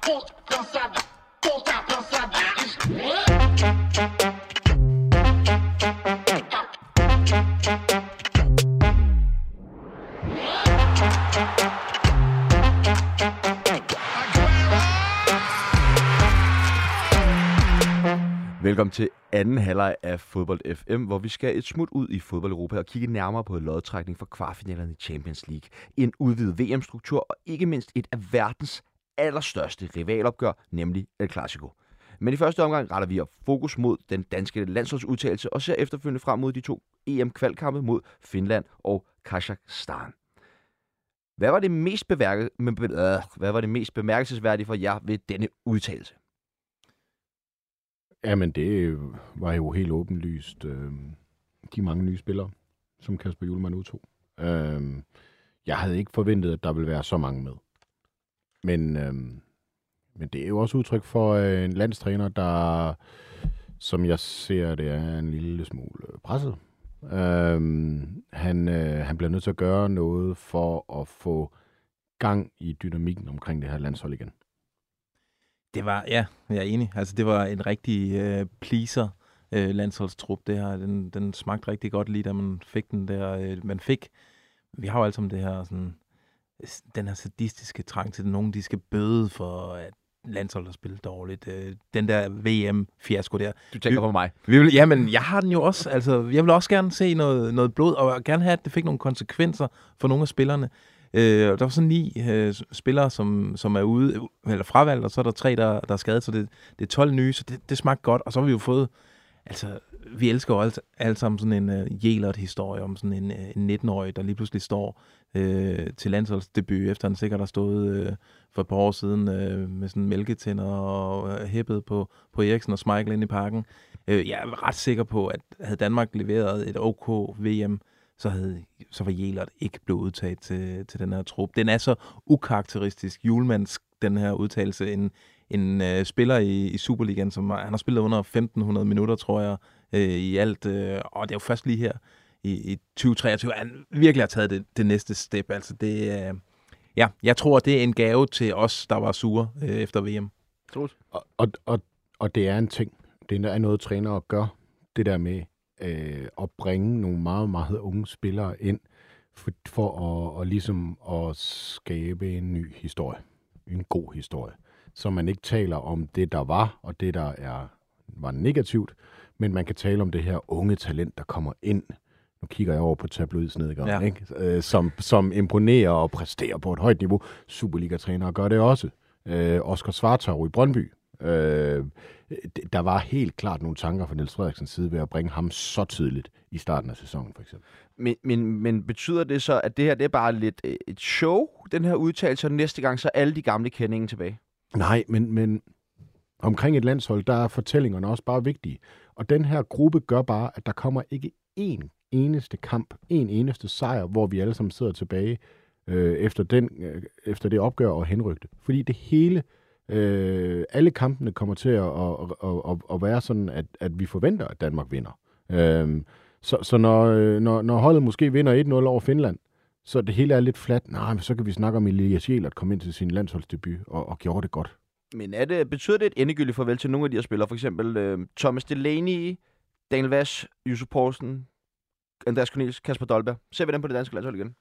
Puta cansada, puta dançada. Velkommen til anden halvleg af Fodbold FM, hvor vi skal et smut ud i fodbold Europa og kigge nærmere på lodtrækning for kvartfinalerne i Champions League, en udvidet VM-struktur og ikke mindst et af verdens allerstørste rivalopgør, nemlig El Clasico. Men i første omgang retter vi op fokus mod den danske landsholdsudtalelse og ser efterfølgende frem mod de to EM-kvalkampe mod Finland og Kazakhstan. Hvad var det mest, beværke, øh, hvad var det mest bemærkelsesværdige for jer ved denne udtalelse? Jamen, det øh, var jo helt åbenlyst øh, de mange nye spillere, som Kasper Julemand udtog. Øh, jeg havde ikke forventet, at der ville være så mange med. Men, øh, men det er jo også udtryk for øh, en landstræner, der, som jeg ser det, er en lille smule øh, presset. Øh, han, øh, han bliver nødt til at gøre noget for at få gang i dynamikken omkring det her landshold igen. Det var, ja, jeg er enig. Altså, det var en rigtig øh, pleaser øh, landsholdstrup. Det her, den, den smagte rigtig godt lige, da man fik den der. Øh, man fik, vi har jo altid det her sådan, den her sadistiske trang til, at nogen de skal bøde for, at landsholdet spillet dårligt. Øh, den der VM-fiasko der. Du tænker vi, på mig. Vi vil, jamen, jeg har den jo også. Altså, jeg vil også gerne se noget, noget blod, og gerne have, at det fik nogle konsekvenser for nogle af spillerne. Øh, der var sådan ni øh, spillere, som, som er ude, eller fravalgt, og så er der tre, der, der er skadet, så det, det er 12 nye, så det, det smagte godt. Og så har vi jo fået, altså, vi elsker jo alt, alt sammen sådan en øh, jælert historie om sådan en, øh, en 19-årig, der lige pludselig står øh, til landsholdsdebut, efter han sikkert har stået øh, for et par år siden øh, med sådan mælketænder og uh, hæppet på, på Eriksen og Michael ind i parken. Øh, jeg er ret sikker på, at havde Danmark leveret et OK VM, så, havde, så var Jelert ikke blevet udtaget til, til den her trup. Den er så ukarakteristisk julemandsk, den her udtalelse. En, en uh, spiller i, i Superligaen, som han har spillet under 1500 minutter, tror jeg, uh, i alt. Uh, og det er jo først lige her i, i 2023, han virkelig har taget det, det næste step. Altså det, uh, ja, jeg tror, det er en gave til os, der var sure uh, efter VM. Og, og, og, og det er en ting. Det er noget, trænere gør. Det der med, øh, at bringe nogle meget, meget unge spillere ind for, for at, og ligesom at skabe en ny historie. En god historie. Så man ikke taler om det, der var, og det, der er, var negativt, men man kan tale om det her unge talent, der kommer ind. Nu kigger jeg over på tabloidsnedgang, ja. ikke? Øh, som, som imponerer og præsterer på et højt niveau. Superliga-trænere gør det også. Øh, Oscar Svartov i Brøndby Øh, der var helt klart nogle tanker fra Niels Frederiksens side ved at bringe ham så tidligt i starten af sæsonen, for eksempel. Men, men, men betyder det så, at det her det er bare lidt øh, et show, den her udtalelse, og næste gang så alle de gamle kendinge tilbage? Nej, men, men omkring et landshold, der er fortællingerne også bare vigtige. Og den her gruppe gør bare, at der kommer ikke én eneste kamp, en eneste sejr, hvor vi alle sammen sidder tilbage øh, efter, den, øh, efter det opgør og henrygte. Fordi det hele Øh, Øh, alle kampene kommer til at, at, at, at, at være sådan, at, at vi forventer, at Danmark vinder. Øh, så så når, øh, når, når holdet måske vinder 1-0 over Finland, så det hele er lidt fladt. Nej, men så kan vi snakke om Elias at komme ind til sin landsholdsdebut og, og gjorde det godt. Men er det, betyder det et endegyldigt farvel til nogle af de her spillere? For eksempel øh, Thomas Delaney, Daniel Vass, Yusuf Poulsen, Andreas Cornelis, Kasper Dolberg. Ser vi dem på det danske landshold igen?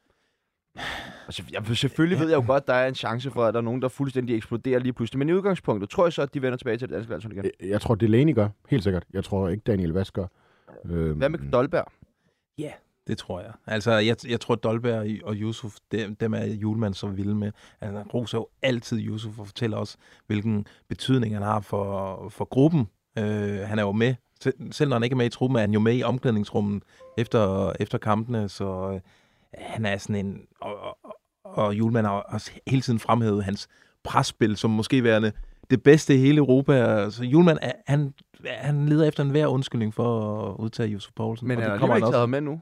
Altså, jeg, selvfølgelig ved jeg jo godt, at der er en chance for, at der er nogen, der fuldstændig eksploderer lige pludselig. Men i udgangspunktet tror jeg så, at de vender tilbage til det danske landshold igen. Jeg, jeg tror, Delaney gør. Helt sikkert. Jeg tror ikke, Daniel Vass gør. Øhm. Hvad med Dolberg? Ja, yeah, det tror jeg. Altså, jeg, jeg tror, Dolberg og Yusuf, dem, dem er Julemand så vilde med. Altså, han roser jo altid Yusuf og fortæller os, hvilken betydning han har for, for gruppen. Øh, han er jo med. Selv når han ikke er med i truppen, er han jo med i omklædningsrummet efter, efter kampene, så øh, han er sådan en... Og, og, og Julemand har også hele tiden fremhævet hans presspil som måske værende det bedste i hele Europa. Så Julemand, han, han leder efter en hver undskyldning for at udtage Josef Poulsen. Men han har ikke taget med nu.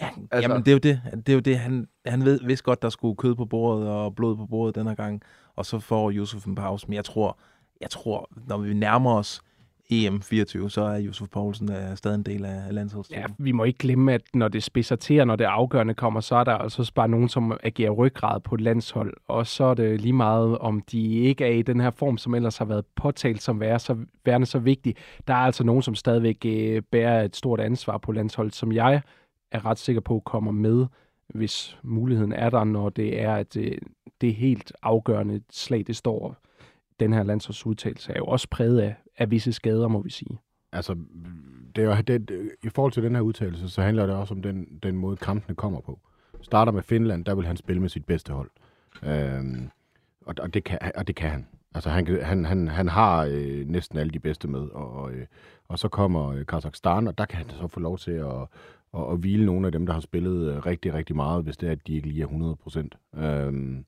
Ja, altså. Jamen, det er jo det. Det er jo det. Han, han ved, vidste godt, der skulle kød på bordet og blod på bordet den her gang. Og så får Josef en pause. Men jeg tror, jeg tror, når vi nærmer os EM24, så er Josef Poulsen uh, stadig en del af landsholdstruppen. Ja, vi må ikke glemme, at når det spidser til, og når det afgørende kommer, så er der altså bare nogen, som agerer ryggrad på et landshold. Og så er det lige meget, om de ikke er i den her form, som ellers har været påtalt som værende så, værende så vigtig. Der er altså nogen, som stadigvæk øh, bærer et stort ansvar på landsholdet, som jeg er ret sikker på kommer med, hvis muligheden er der, når det er, at det, det helt afgørende slag, det står. Den her landsholdsudtalelse er jo også præget af, af visse skader, må vi sige. Altså, det er jo, det, i forhold til den her udtalelse, så handler det også om den, den måde, kampene kommer på. Starter med Finland, der vil han spille med sit bedste hold. Øhm, og, og, det kan, og det kan han. Altså, han, han, han, han har øh, næsten alle de bedste med. Og, øh, og så kommer øh, Kazakhstan, og der kan han så få lov til at, og, og hvile nogle af dem, der har spillet øh, rigtig, rigtig meget, hvis det er, at de ikke lige er 100 procent. Øhm,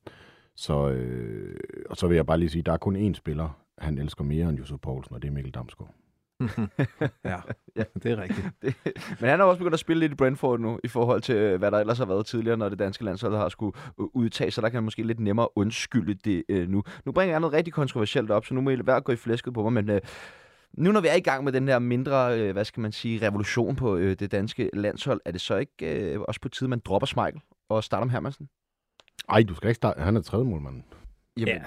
så, øh, og så vil jeg bare lige sige, at der er kun én spiller, han elsker mere end Josef Poulsen, og det er Mikkel Damsgaard. ja, ja, det er rigtigt. Det, men han har også begyndt at spille lidt i Brentford nu, i forhold til, øh, hvad der ellers har været tidligere, når det danske landshold har skulle øh, udtage, så der kan han måske lidt nemmere undskylde det øh, nu. Nu bringer jeg noget rigtig kontroversielt op, så nu må I være gå i flæsket på mig, men øh, nu når vi er i gang med den her mindre, øh, hvad skal man sige, revolution på øh, det danske landshold, er det så ikke øh, også på tide, man dropper Smeichel og starter med Hermansen? Ej, du skal ikke starte. Han er tredje målmand. Jamen, ja.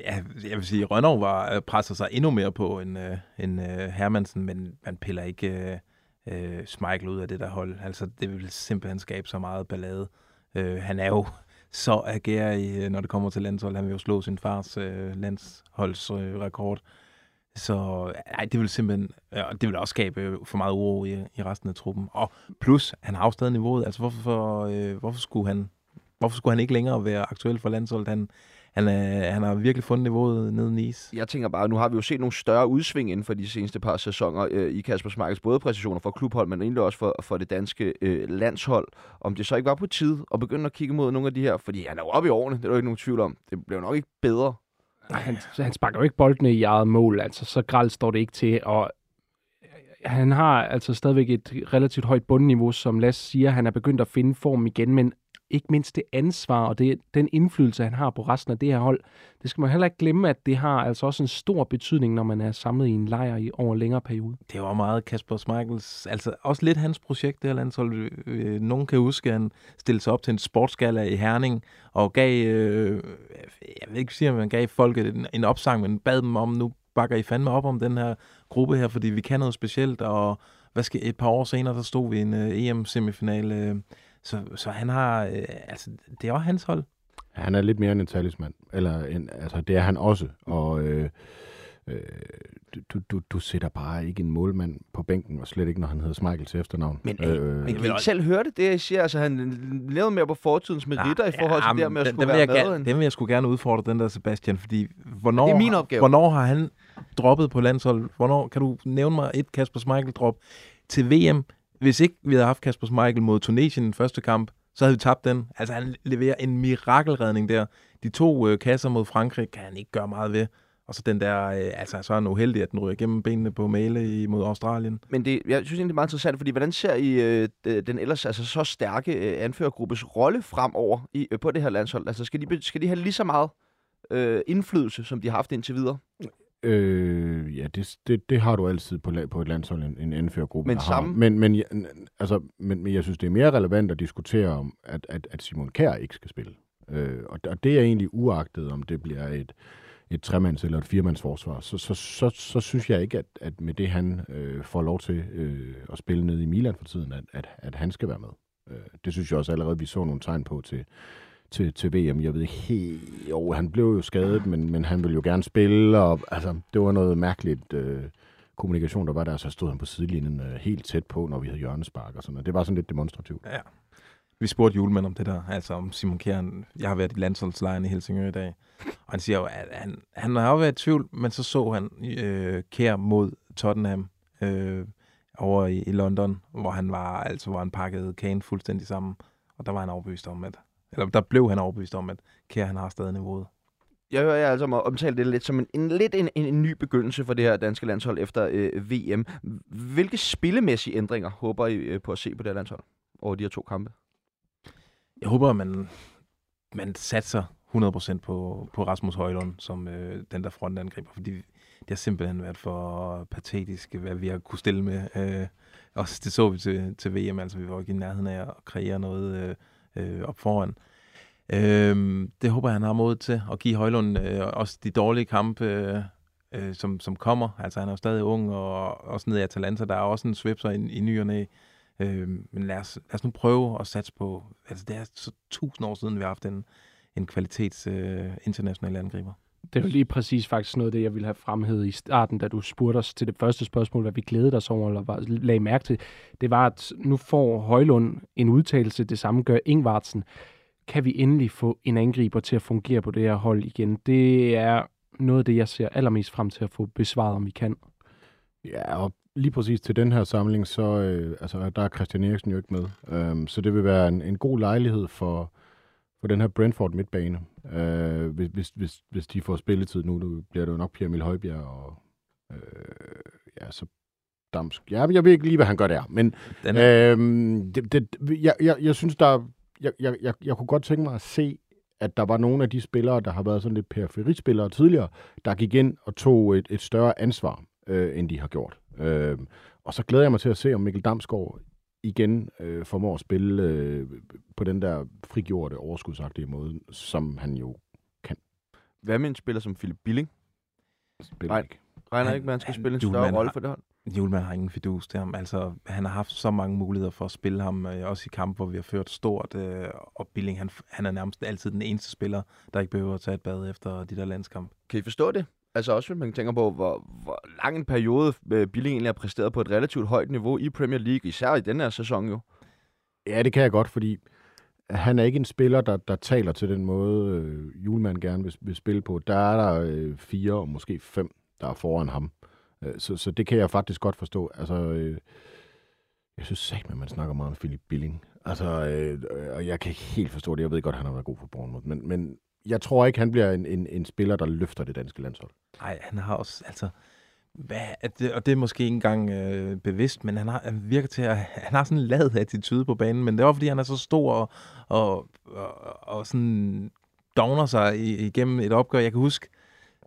Ja, jeg vil sige, Rønnow var, øh, presser sig endnu mere på end, uh, end uh, Hermansen, men man piller ikke uh, uh, Smeichel ud af det der hold. Altså, det vil simpelthen skabe så meget ballade. Uh, han er jo så agerig, når det kommer til landshold. Han vil jo slå sin fars uh, landsholdsrekord. Uh, så ej, det vil simpelthen, uh, det vil også skabe for meget uro i, i resten af truppen. Og plus, han har jo stadig niveauet. Altså, hvorfor, uh, hvorfor, skulle han, hvorfor skulle han ikke længere være aktuel for landsholdet? Han, han, er, han har virkelig fundet niveauet nede i is. Jeg tænker bare, nu har vi jo set nogle større udsving inden for de seneste par sæsoner øh, i Kasper Smarkels både præcisioner for klubhold, men egentlig også for, for det danske øh, landshold. Om det så ikke var på tid at begynde at kigge mod nogle af de her, fordi han er jo oppe i årene, det er jo ikke nogen tvivl om. Det bliver nok ikke bedre. Han, han sparker jo ikke boldene i eget mål, altså så gralt står det ikke til, og han har altså stadigvæk et relativt højt bundniveau, som Lasse siger. Han er begyndt at finde form igen, men ikke mindst det ansvar og det, den indflydelse, han har på resten af det her hold. Det skal man heller ikke glemme, at det har altså også en stor betydning, når man er samlet i en lejr i over en længere periode. Det var meget Kasper Schmeichels, altså også lidt hans projekt, det her landshold. Øh, øh, nogen kan huske, at han stillede sig op til en sportsgala i Herning og gav, øh, jeg ved ikke sige, om man gav folket en, en opsang, men bad dem om, nu bakker I fandme op om den her gruppe her, fordi vi kan noget specielt, og hvad skal, et par år senere, der stod vi i en øh, EM-semifinale. Øh, så, så han har, øh, altså, det er også hans hold. Han er lidt mere end en talismand. Eller en, altså, det er han også. Og øh, øh, du, du, du sætter bare ikke en målmand på bænken, og slet ikke, når han hedder Michael til efternavn. Men, øh, men kan vi ikke selv høre det, det jeg siger? Altså, han levede mere på fortidens meritter i forhold til ja, det med at den, skulle den være med. Den vil jeg skulle gerne udfordre, den der Sebastian, fordi hvornår, det er min opgave. hvornår har han droppet på landshold? Hvornår kan du nævne mig et Kasper Schmeichel drop til VM hvis ikke vi havde haft Kasper Schmeichel mod Tunesien i den første kamp, så havde vi tabt den. Altså, han leverer en mirakelredning der. De to øh, kasser mod Frankrig kan han ikke gøre meget ved. Og så den der, øh, altså så er han uheldig, at den ryger gennem benene på Male mod Australien. Men det, jeg synes egentlig, det er meget interessant, fordi hvordan ser I øh, den ellers altså, så stærke øh, anførergruppes rolle fremover i, øh, på det her landshold? Altså skal de, skal de have lige så meget øh, indflydelse, som de har haft indtil videre? Øh, ja, det, det, det har du altid på, på et landshold, en, en anførergruppe, men samme... har. Men, men, altså, men, men jeg synes, det er mere relevant at diskutere om, at, at, at Simon Kær ikke skal spille. Øh, og, og det er egentlig uagtet, om det bliver et, et tremands- eller et firmandsforsvar, så, så, så, så synes jeg ikke, at, at med det, han øh, får lov til øh, at spille ned i Milan for tiden, at, at, at han skal være med. Øh, det synes jeg også allerede, vi så nogle tegn på til, til, til VM. Jeg ved ikke helt... Jo, han blev jo skadet, men, men han ville jo gerne spille, og altså, det var noget mærkeligt øh, kommunikation, der var der, så stod han på sidelinjen øh, helt tæt på, når vi havde hjørnespark og sådan noget. Det var sådan lidt demonstrativt. Ja. Vi spurgte julemand om det der, altså om Simon Kjær. Jeg har været i landsholdslejren i Helsingør i dag, og han siger jo, at han, han har jo været i tvivl, men så så han øh, Kjær mod Tottenham øh, over i, i London, hvor han var, altså hvor han pakkede Kane fuldstændig sammen, og der var han overbevist om, at eller der blev han overbevist om, at Kjær han har stadig niveauet. Jeg hører jer altså om at omtale det lidt som en, en lidt en, en, en ny begyndelse for det her danske landshold efter øh, VM. Hvilke spillemæssige ændringer håber I øh, på at se på det her landshold over de her to kampe? Jeg håber, at man, man satser 100% på, på Rasmus Højlund som øh, den der frontangriber, fordi det har simpelthen været for patetisk, hvad vi har kunne stille med. Øh, også det så vi til, til VM, altså vi var ikke i nærheden af at kreere noget øh, øh, op foran. Øh, det håber jeg, han har mod til at give Højlund øh, også de dårlige kampe, øh, øh, som, som kommer. Altså han er jo stadig ung, og også nede i Atalanta, der er også en svipser i, i ny og næ. Øh, men lad os, lad os nu prøve at satse på, altså det er så tusind år siden, vi har haft en, en kvalitets øh, international angriber. Det er jo lige præcis faktisk noget af det, jeg ville have fremhævet i starten, da du spurgte os til det første spørgsmål, hvad vi glædede os over, eller var, lagde mærke til. Det var, at nu får Højlund en udtalelse, det samme gør Ingvartsen. Kan vi endelig få en angriber til at fungere på det her hold igen? Det er noget af det, jeg ser allermest frem til at få besvaret, om vi kan. Ja, og lige præcis til den her samling, så øh, altså, der er Christian Eriksen jo ikke med. Øhm, så det vil være en, en god lejlighed for, for den her Brentford midtbane. Uh, hvis, hvis, hvis, hvis de får spilletid nu, nu bliver det jo nok Pierre Emil Højbjerg og uh, ja, så Damsk. Ja, jeg ved ikke lige, hvad han gør der, men Den er, øhm, det, det, jeg, jeg, jeg synes, der jeg, jeg, jeg, jeg kunne godt tænke mig at se, at der var nogle af de spillere, der har været sådan lidt periferispillere tidligere, der gik ind og tog et, et større ansvar, øh, end de har gjort. Øh, og så glæder jeg mig til at se, om Mikkel Damsgaard igen øh, formår at spille øh, på den der frigjorte, overskudsagtige måde, som han jo Hvad med en spiller som Philip Billing? spiller. Nej. ikke. Regner Han- ikke med, at han skal han- spille en større rolle for det hold? Julemand har ingen fidus til ham. Altså, han har haft så mange muligheder for at spille ham, øh, også i kampe, hvor vi har ført stort. Øh, og Billing, han, han er nærmest altid den eneste spiller, der ikke behøver at tage et bad efter de der landskampe. Kan I forstå det? Altså også, hvis man tænker på, hvor, hvor lang en periode øh, Billing egentlig har præsteret på et relativt højt niveau i Premier League, især i den her sæson jo. Ja, det kan jeg godt, fordi han er ikke en spiller, der, der taler til den måde, øh, Julemand gerne vil, vil spille på. Der er der øh, fire og måske fem, der er foran ham. Øh, så, så det kan jeg faktisk godt forstå. Altså, øh, jeg synes sagt, at man snakker meget om Philip Billing. Altså, øh, og jeg kan ikke helt forstå det. Jeg ved godt, at han har været god for Bournemouth, men, men jeg tror ikke, han bliver en, en, en spiller, der løfter det danske landshold. Nej, han har også, altså, hvad, er det, og det er måske ikke engang øh, bevidst, men han, har, han virker til at, han har sådan en lad attitude på banen, men det er også, fordi han er så stor og, og, og, og sådan dogner sig i- igennem et opgør. Jeg kan huske,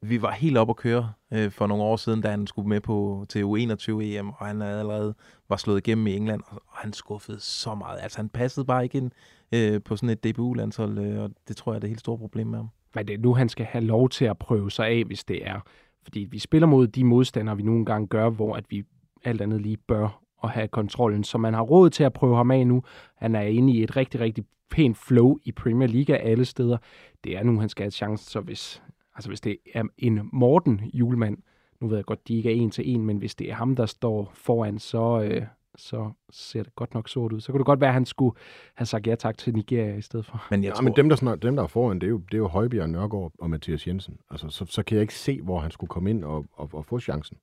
vi var helt oppe at køre øh, for nogle år siden, da han skulle med på til U21-EM, og han havde allerede var slået igennem i England, og, og han skuffede så meget. Altså, han passede bare ikke ind øh, på sådan et DBU-landshold, øh, og det tror jeg er det helt store problem med ham. Men det er nu, han skal have lov til at prøve sig af, hvis det er. Fordi vi spiller mod de modstandere, vi nogle gange gør, hvor at vi alt andet lige bør at have kontrollen. Så man har råd til at prøve ham af nu. Han er inde i et rigtig, rigtig pænt flow i Premier League alle steder. Det er nu, han skal have chancen. Så hvis, altså hvis det er en Morten julemand, nu ved jeg godt, de ikke er en til en, men hvis det er ham, der står foran, så, øh, så ser det godt nok sort ud. Så kunne det godt være, at han skulle have sagt ja tak til Nigeria i stedet for. Men jeg Ja, tror, men dem, der, snart, dem, der er foran, det er jo, det er jo Højbjerg, Nørgaard og Mathias Jensen. Altså, så, så kan jeg ikke se, hvor han skulle komme ind og, og, og få chancen.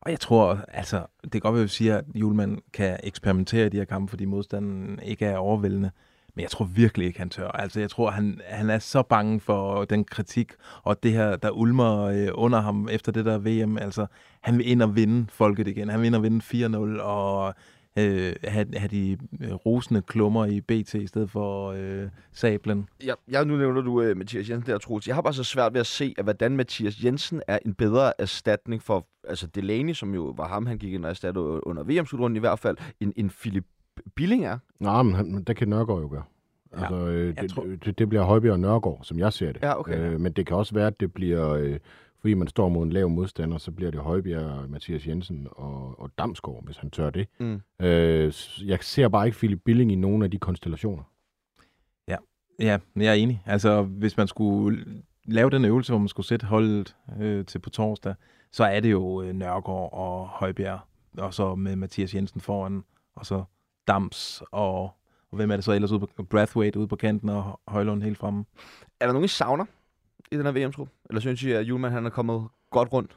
Og jeg tror, altså, det kan godt at vi siger, at Julemand kan eksperimentere i de her kampe, fordi modstanden ikke er overvældende. Men jeg tror virkelig ikke, han tør. Altså, jeg tror, han, han er så bange for den kritik, og det her, der ulmer øh, under ham efter det der VM. Altså, han vil ind og vinde folket igen. Han vil ind og vinde 4-0, og øh, have, have de øh, rosende klummer i BT i stedet for øh, sablen. Jeg, jeg, nu nævner du uh, Mathias Jensen der, Troels. Jeg har bare så svært ved at se, at hvordan Mathias Jensen er en bedre erstatning for altså Delaney, som jo var ham, han gik ind og erstattede under VM-slutrunden i hvert fald, end, end Philip Billing er. Nej, men han, men det kan Nørgaard jo gøre. Ja, Altså, øh, det, tror- det, det bliver Højbjerg og Nørgaard, som jeg ser det. Ja, okay. Øh, men det kan også være, at det bliver, øh, fordi man står mod en lav modstander, så bliver det Højbjerg, Mathias Jensen og, og Damsgaard, hvis han tør det. Mm. Øh, jeg ser bare ikke Philip Billing i nogen af de konstellationer. Ja, jeg er enig. Altså, hvis man skulle lave den øvelse, hvor man skulle sætte holdet øh, til på torsdag, så er det jo øh, Nørgaard og Højbjerg, og så med Mathias Jensen foran, og så Dams, og, og hvem er det så ellers ude på Brathwaite ude på kanten, og Højlund helt fremme. Er der nogen, I savner i den her VM-trup? Eller synes I, at Julemand han er kommet godt rundt?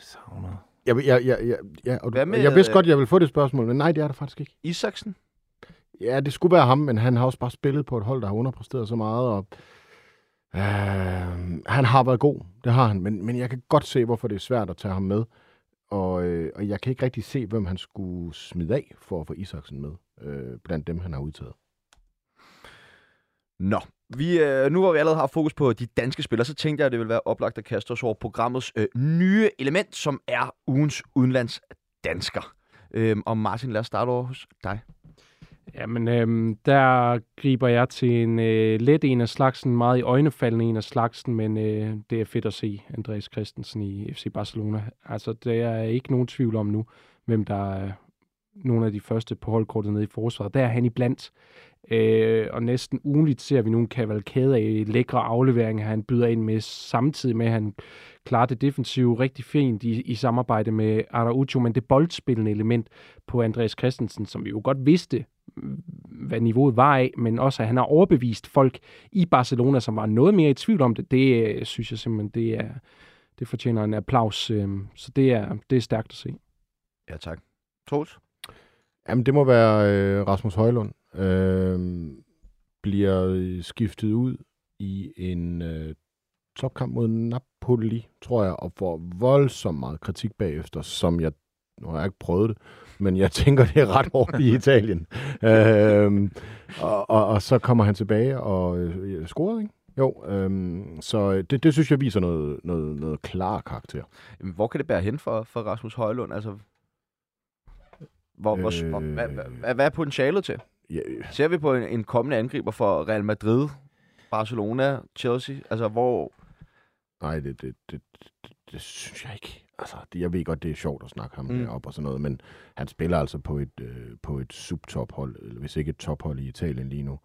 Savner. Jeg, jeg, jeg, jeg, ja, og du, Hvad med, jeg vidste øh, godt, jeg ville få det spørgsmål, men nej, det er der faktisk ikke. Isaksen? Ja, det skulle være ham, men han har også bare spillet på et hold, der har underpræsteret så meget, og øh, han har været god, det har han, men, men jeg kan godt se, hvorfor det er svært at tage ham med, og, øh, og jeg kan ikke rigtig se, hvem han skulle smide af for at få Isaksen med, øh, blandt dem, han har udtaget. Nå, vi, øh, nu hvor vi allerede har fokus på de danske spillere, så tænkte jeg, at det ville være oplagt at kaste os over programmets øh, nye element, som er ugens udenlands dansker. Øh, og Martin, lad os starte over hos dig. Jamen, øhm, der griber jeg til en øh, let en af slagsen, meget i øjnefaldende en af slagsen, men øh, det er fedt at se Andreas Christensen i FC Barcelona. Altså, der er ikke nogen tvivl om nu, hvem der er nogle af de første på holdkortet nede i forsvaret. Der er han iblandt. Øh, og næsten ugenligt ser vi nogle kavalkade af lækre afleveringer, han byder ind med, samtidig med, at han klarer det defensive rigtig fint i, i samarbejde med Araujo, men det boldspillende element på Andreas Christensen, som vi jo godt vidste, hvad niveauet var af, men også at han har overbevist folk i Barcelona, som var noget mere i tvivl om det, det øh, synes jeg simpelthen, det er det fortjener en applaus. Øh, så det er, det er stærkt at se. Ja, tak. Troels? Jamen, det må være øh, Rasmus Højlund. Øh, bliver skiftet ud i en øh, topkamp mod Napoli, tror jeg, og får voldsomt meget kritik bagefter, som jeg, nu har jeg ikke prøvet det, men jeg tænker, det er ret hårdt i Italien. øh, og, og, og så kommer han tilbage og øh, scorede, ikke? Jo, øhm, så det, det synes jeg viser noget, noget, noget klar karakter. Hvor kan det bære hen for, for Rasmus Højlund? Altså, hvor, øh, hvor, hvad, hvad, hvad er potentialet til? Ja, Ser vi på en, en kommende angriber for Real Madrid, Barcelona, Chelsea? Altså, hvor... nej, det, det, det, det, det synes jeg ikke. Altså, det, jeg ved godt, det er sjovt at snakke ham Mm. mm. op og sådan noget, men han spiller altså på et, øh, på et subtophold, eller hvis ikke et tophold i Italien lige nu.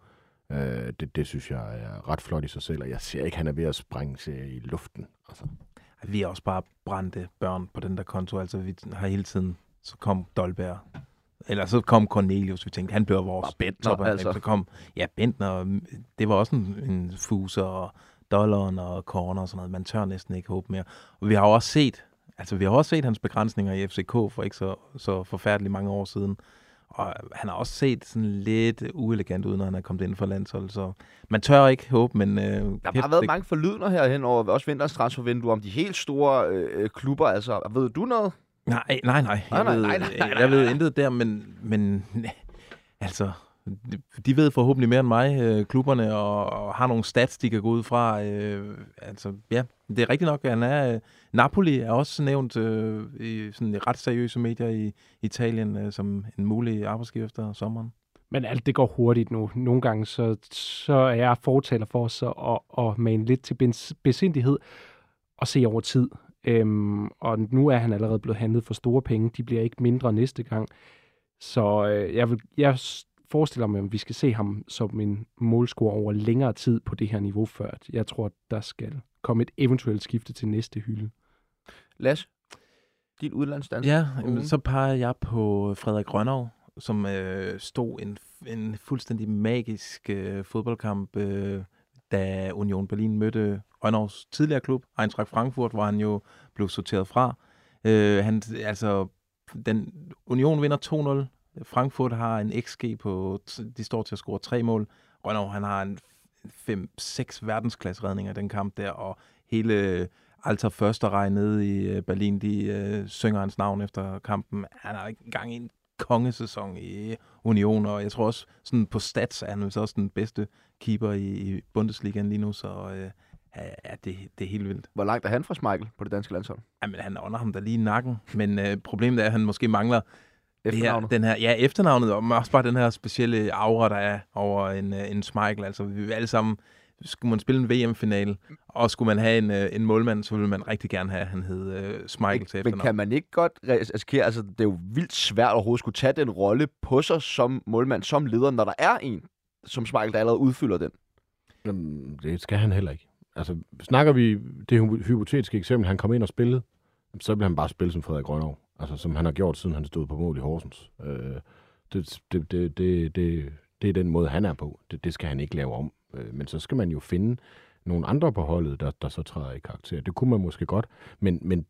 Øh, det, det synes jeg er ret flot i sig selv, og jeg ser ikke, at han er ved at sprænge sig i luften. Altså, Vi er også bare brændte børn på den der konto. Altså, vi har hele tiden... Så kom Dolberg. Eller så kom Cornelius. Vi tænkte, han bliver vores Og Bentner, topangreb. altså. Så kom, ja, Bentner. Det var også en, en fuser, og dollaren og corner og sådan noget. Man tør næsten ikke håbe mere. Og vi har jo også set, altså vi har også set hans begrænsninger i FCK for ikke så, så forfærdeligt mange år siden. Og han har også set sådan lidt uelegant ud, når han er kommet ind for landsholdet. Så man tør ikke håbe, men... Øh, Der har bare været mange forlydender herhen over også vinterens transfervindue om de helt store øh, klubber. Altså, ved du noget? Nej, nej, nej. Jeg, nej, ved, nej, nej, nej, jeg nej. ved intet der, men, men altså, de ved forhåbentlig mere end mig, øh, klubberne, og, og har nogle stats, de kan gå ud fra. Øh, altså, ja, det er rigtigt nok, at han er... Øh, Napoli er også nævnt øh, i sådan ret seriøse medier i Italien øh, som en mulig arbejdsgiver efter sommeren. Men alt det går hurtigt nu. Nogle gange så, så er jeg fortaler for os at, at, at mane lidt til bes- besindighed og se over tid. Øhm, og nu er han allerede blevet handlet for store penge. De bliver ikke mindre næste gang. Så øh, jeg, vil, jeg forestiller mig, at vi skal se ham som en målscorer over længere tid på det her niveau før. Jeg tror, der skal komme et eventuelt skifte til næste hylde. Lasse? Din udlandsdans? Ja, jamen, så peger jeg på Frederik Rønnow, som øh, stod en, en fuldstændig magisk øh, fodboldkamp, øh, da Union Berlin mødte Rønnows tidligere klub, Eintracht Frankfurt, hvor han jo blev sorteret fra. Øh, han, altså, den, Union vinder 2-0. Frankfurt har en XG på, de står til at score tre mål. Rønnow, han har en 5-6 verdensklasse-redninger i den kamp der, og hele Alter Første nede i øh, Berlin, de øh, synger hans navn efter kampen. Han har ikke engang en kongesæson i Union, og jeg tror også, sådan på stats er han vist også den bedste keeper i, i Bundesligaen lige nu, så øh, ja, det, det er helt vildt. Hvor langt er han fra Schmeichel på det danske landshold? Jamen, han ånder ham da lige i nakken, men øh, problemet er, at han måske mangler det her, Efternavnet? den her, ja, efternavnet, og også bare den her specielle aura, der er over en, øh, en Schmeichel. Altså, vi vil alle sammen, skulle man spille en VM-finale, og skulle man have en, øh, en målmand, så ville man rigtig gerne have, at han hed øh, Schmeichel til Men kan man ikke godt risikere, altså det er jo vildt svært overhovedet skulle tage den rolle på sig som målmand, som leder, når der er en, som Schmeichel, der allerede udfylder den. Jamen, det skal han heller ikke. Altså, snakker vi det hy- hypotetiske eksempel, han kom ind og spillede, så vil han bare spille som Frederik Grønov. Altså, som han har gjort, siden han stod på mål i Horsens. Øh, det, det, det, det, det, det er den måde, han er på. Det, det skal han ikke lave om. Øh, men så skal man jo finde nogle andre på holdet, der, der så træder i karakter. Det kunne man måske godt, men, men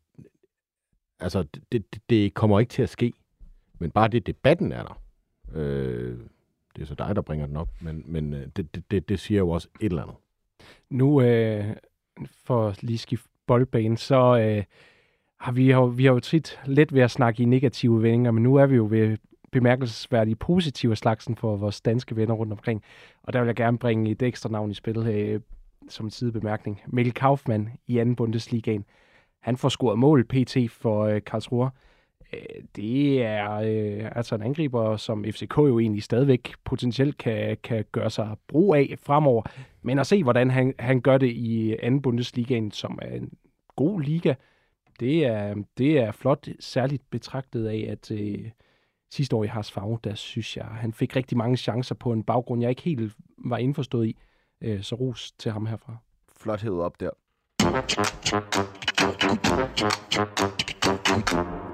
altså, det, det, det kommer ikke til at ske. Men bare det, debatten er der. Øh, det er så dig, der bringer den op, men, men øh, det, det, det, det siger jo også et eller andet. Nu, øh, for lige skifte boldbane, så øh, har vi, jo, vi har jo tit let ved at snakke i negative vendinger, men nu er vi jo ved bemærkelsesværdige positive slagsen for vores danske venner rundt omkring. Og der vil jeg gerne bringe et ekstra navn i spil øh, som en sidebemærkning. Mikkel Kaufmann i anden Bundesligaen. Han får scoret mål PT for øh, Karlsruhe. Øh, det er øh, altså en angriber, som FCK jo egentlig stadigvæk potentielt kan, kan gøre sig brug af fremover. Men at se, hvordan han, han gør det i anden Bundesligaen, som er en god liga, det er, det er flot, særligt betragtet af, at øh, sidste år i Haas Favre, der synes jeg, han fik rigtig mange chancer på en baggrund, jeg ikke helt var indforstået i. Øh, så ros til ham herfra. Flot hævet op der.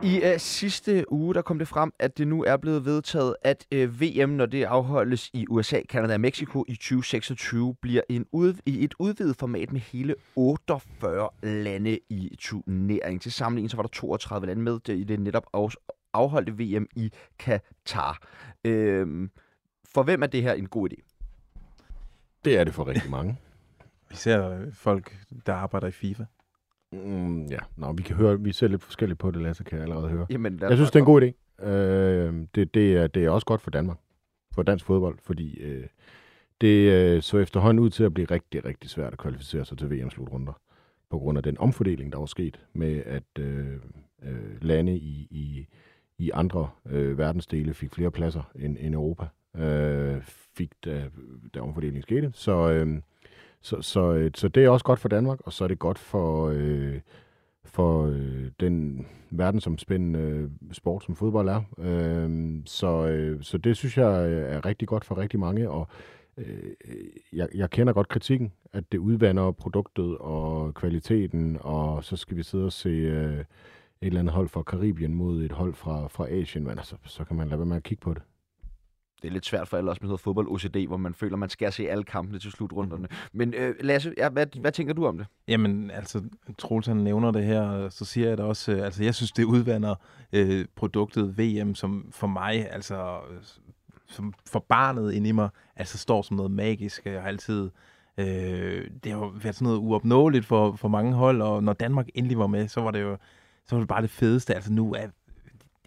I uh, sidste uge der kom det frem, at det nu er blevet vedtaget, at uh, øh, VM, når det afholdes i USA, Canada og Mexico i 2026, bliver en ud, i et udvidet format med hele 48 lande i turneringen. Til sammenligning så var der 32 lande med i det netop afholdte VM i Katar. Uh, for hvem er det her en god idé? Det er det for rigtig mange. Især folk, der arbejder i FIFA. Mm, ja, Nå, vi kan høre, vi ser lidt forskelligt på det, Lasse, kan jeg allerede høre. Jamen, jeg synes, det er en god idé. Øh, det, det, er, det er også godt for Danmark, for dansk fodbold, fordi øh, det øh, så efterhånden ud til at blive rigtig, rigtig svært at kvalificere sig til VM-slutrunder, på grund af den omfordeling, der var sket med, at øh, øh, lande i, i, i andre øh, verdensdele fik flere pladser end, end Europa, øh, fik da, da omfordelingen skete. Så... Øh, så, så, øh, så det er også godt for Danmark, og så er det godt for, øh, for øh, den verdensomspændende øh, sport, som fodbold er. Øh, så, øh, så det synes jeg øh, er rigtig godt for rigtig mange, og øh, jeg, jeg kender godt kritikken, at det udvander produktet og kvaliteten, og så skal vi sidde og se øh, et eller andet hold fra Karibien mod et hold fra, fra Asien, men altså, så kan man lade være med at kigge på det det er lidt svært for alle os med noget fodbold OCD, hvor man føler, man skal se alle kampene til slutrunderne. Men øh, Lasse, ja, hvad, hvad tænker du om det? Jamen, altså, Troels han nævner det her, så siger jeg det også, øh, altså jeg synes, det udvander øh, produktet VM, som for mig, altså som for barnet inde i mig, altså står som noget magisk. Jeg har altid, øh, det har været sådan noget uopnåeligt for, for mange hold, og når Danmark endelig var med, så var det jo så var det bare det fedeste. Altså nu er,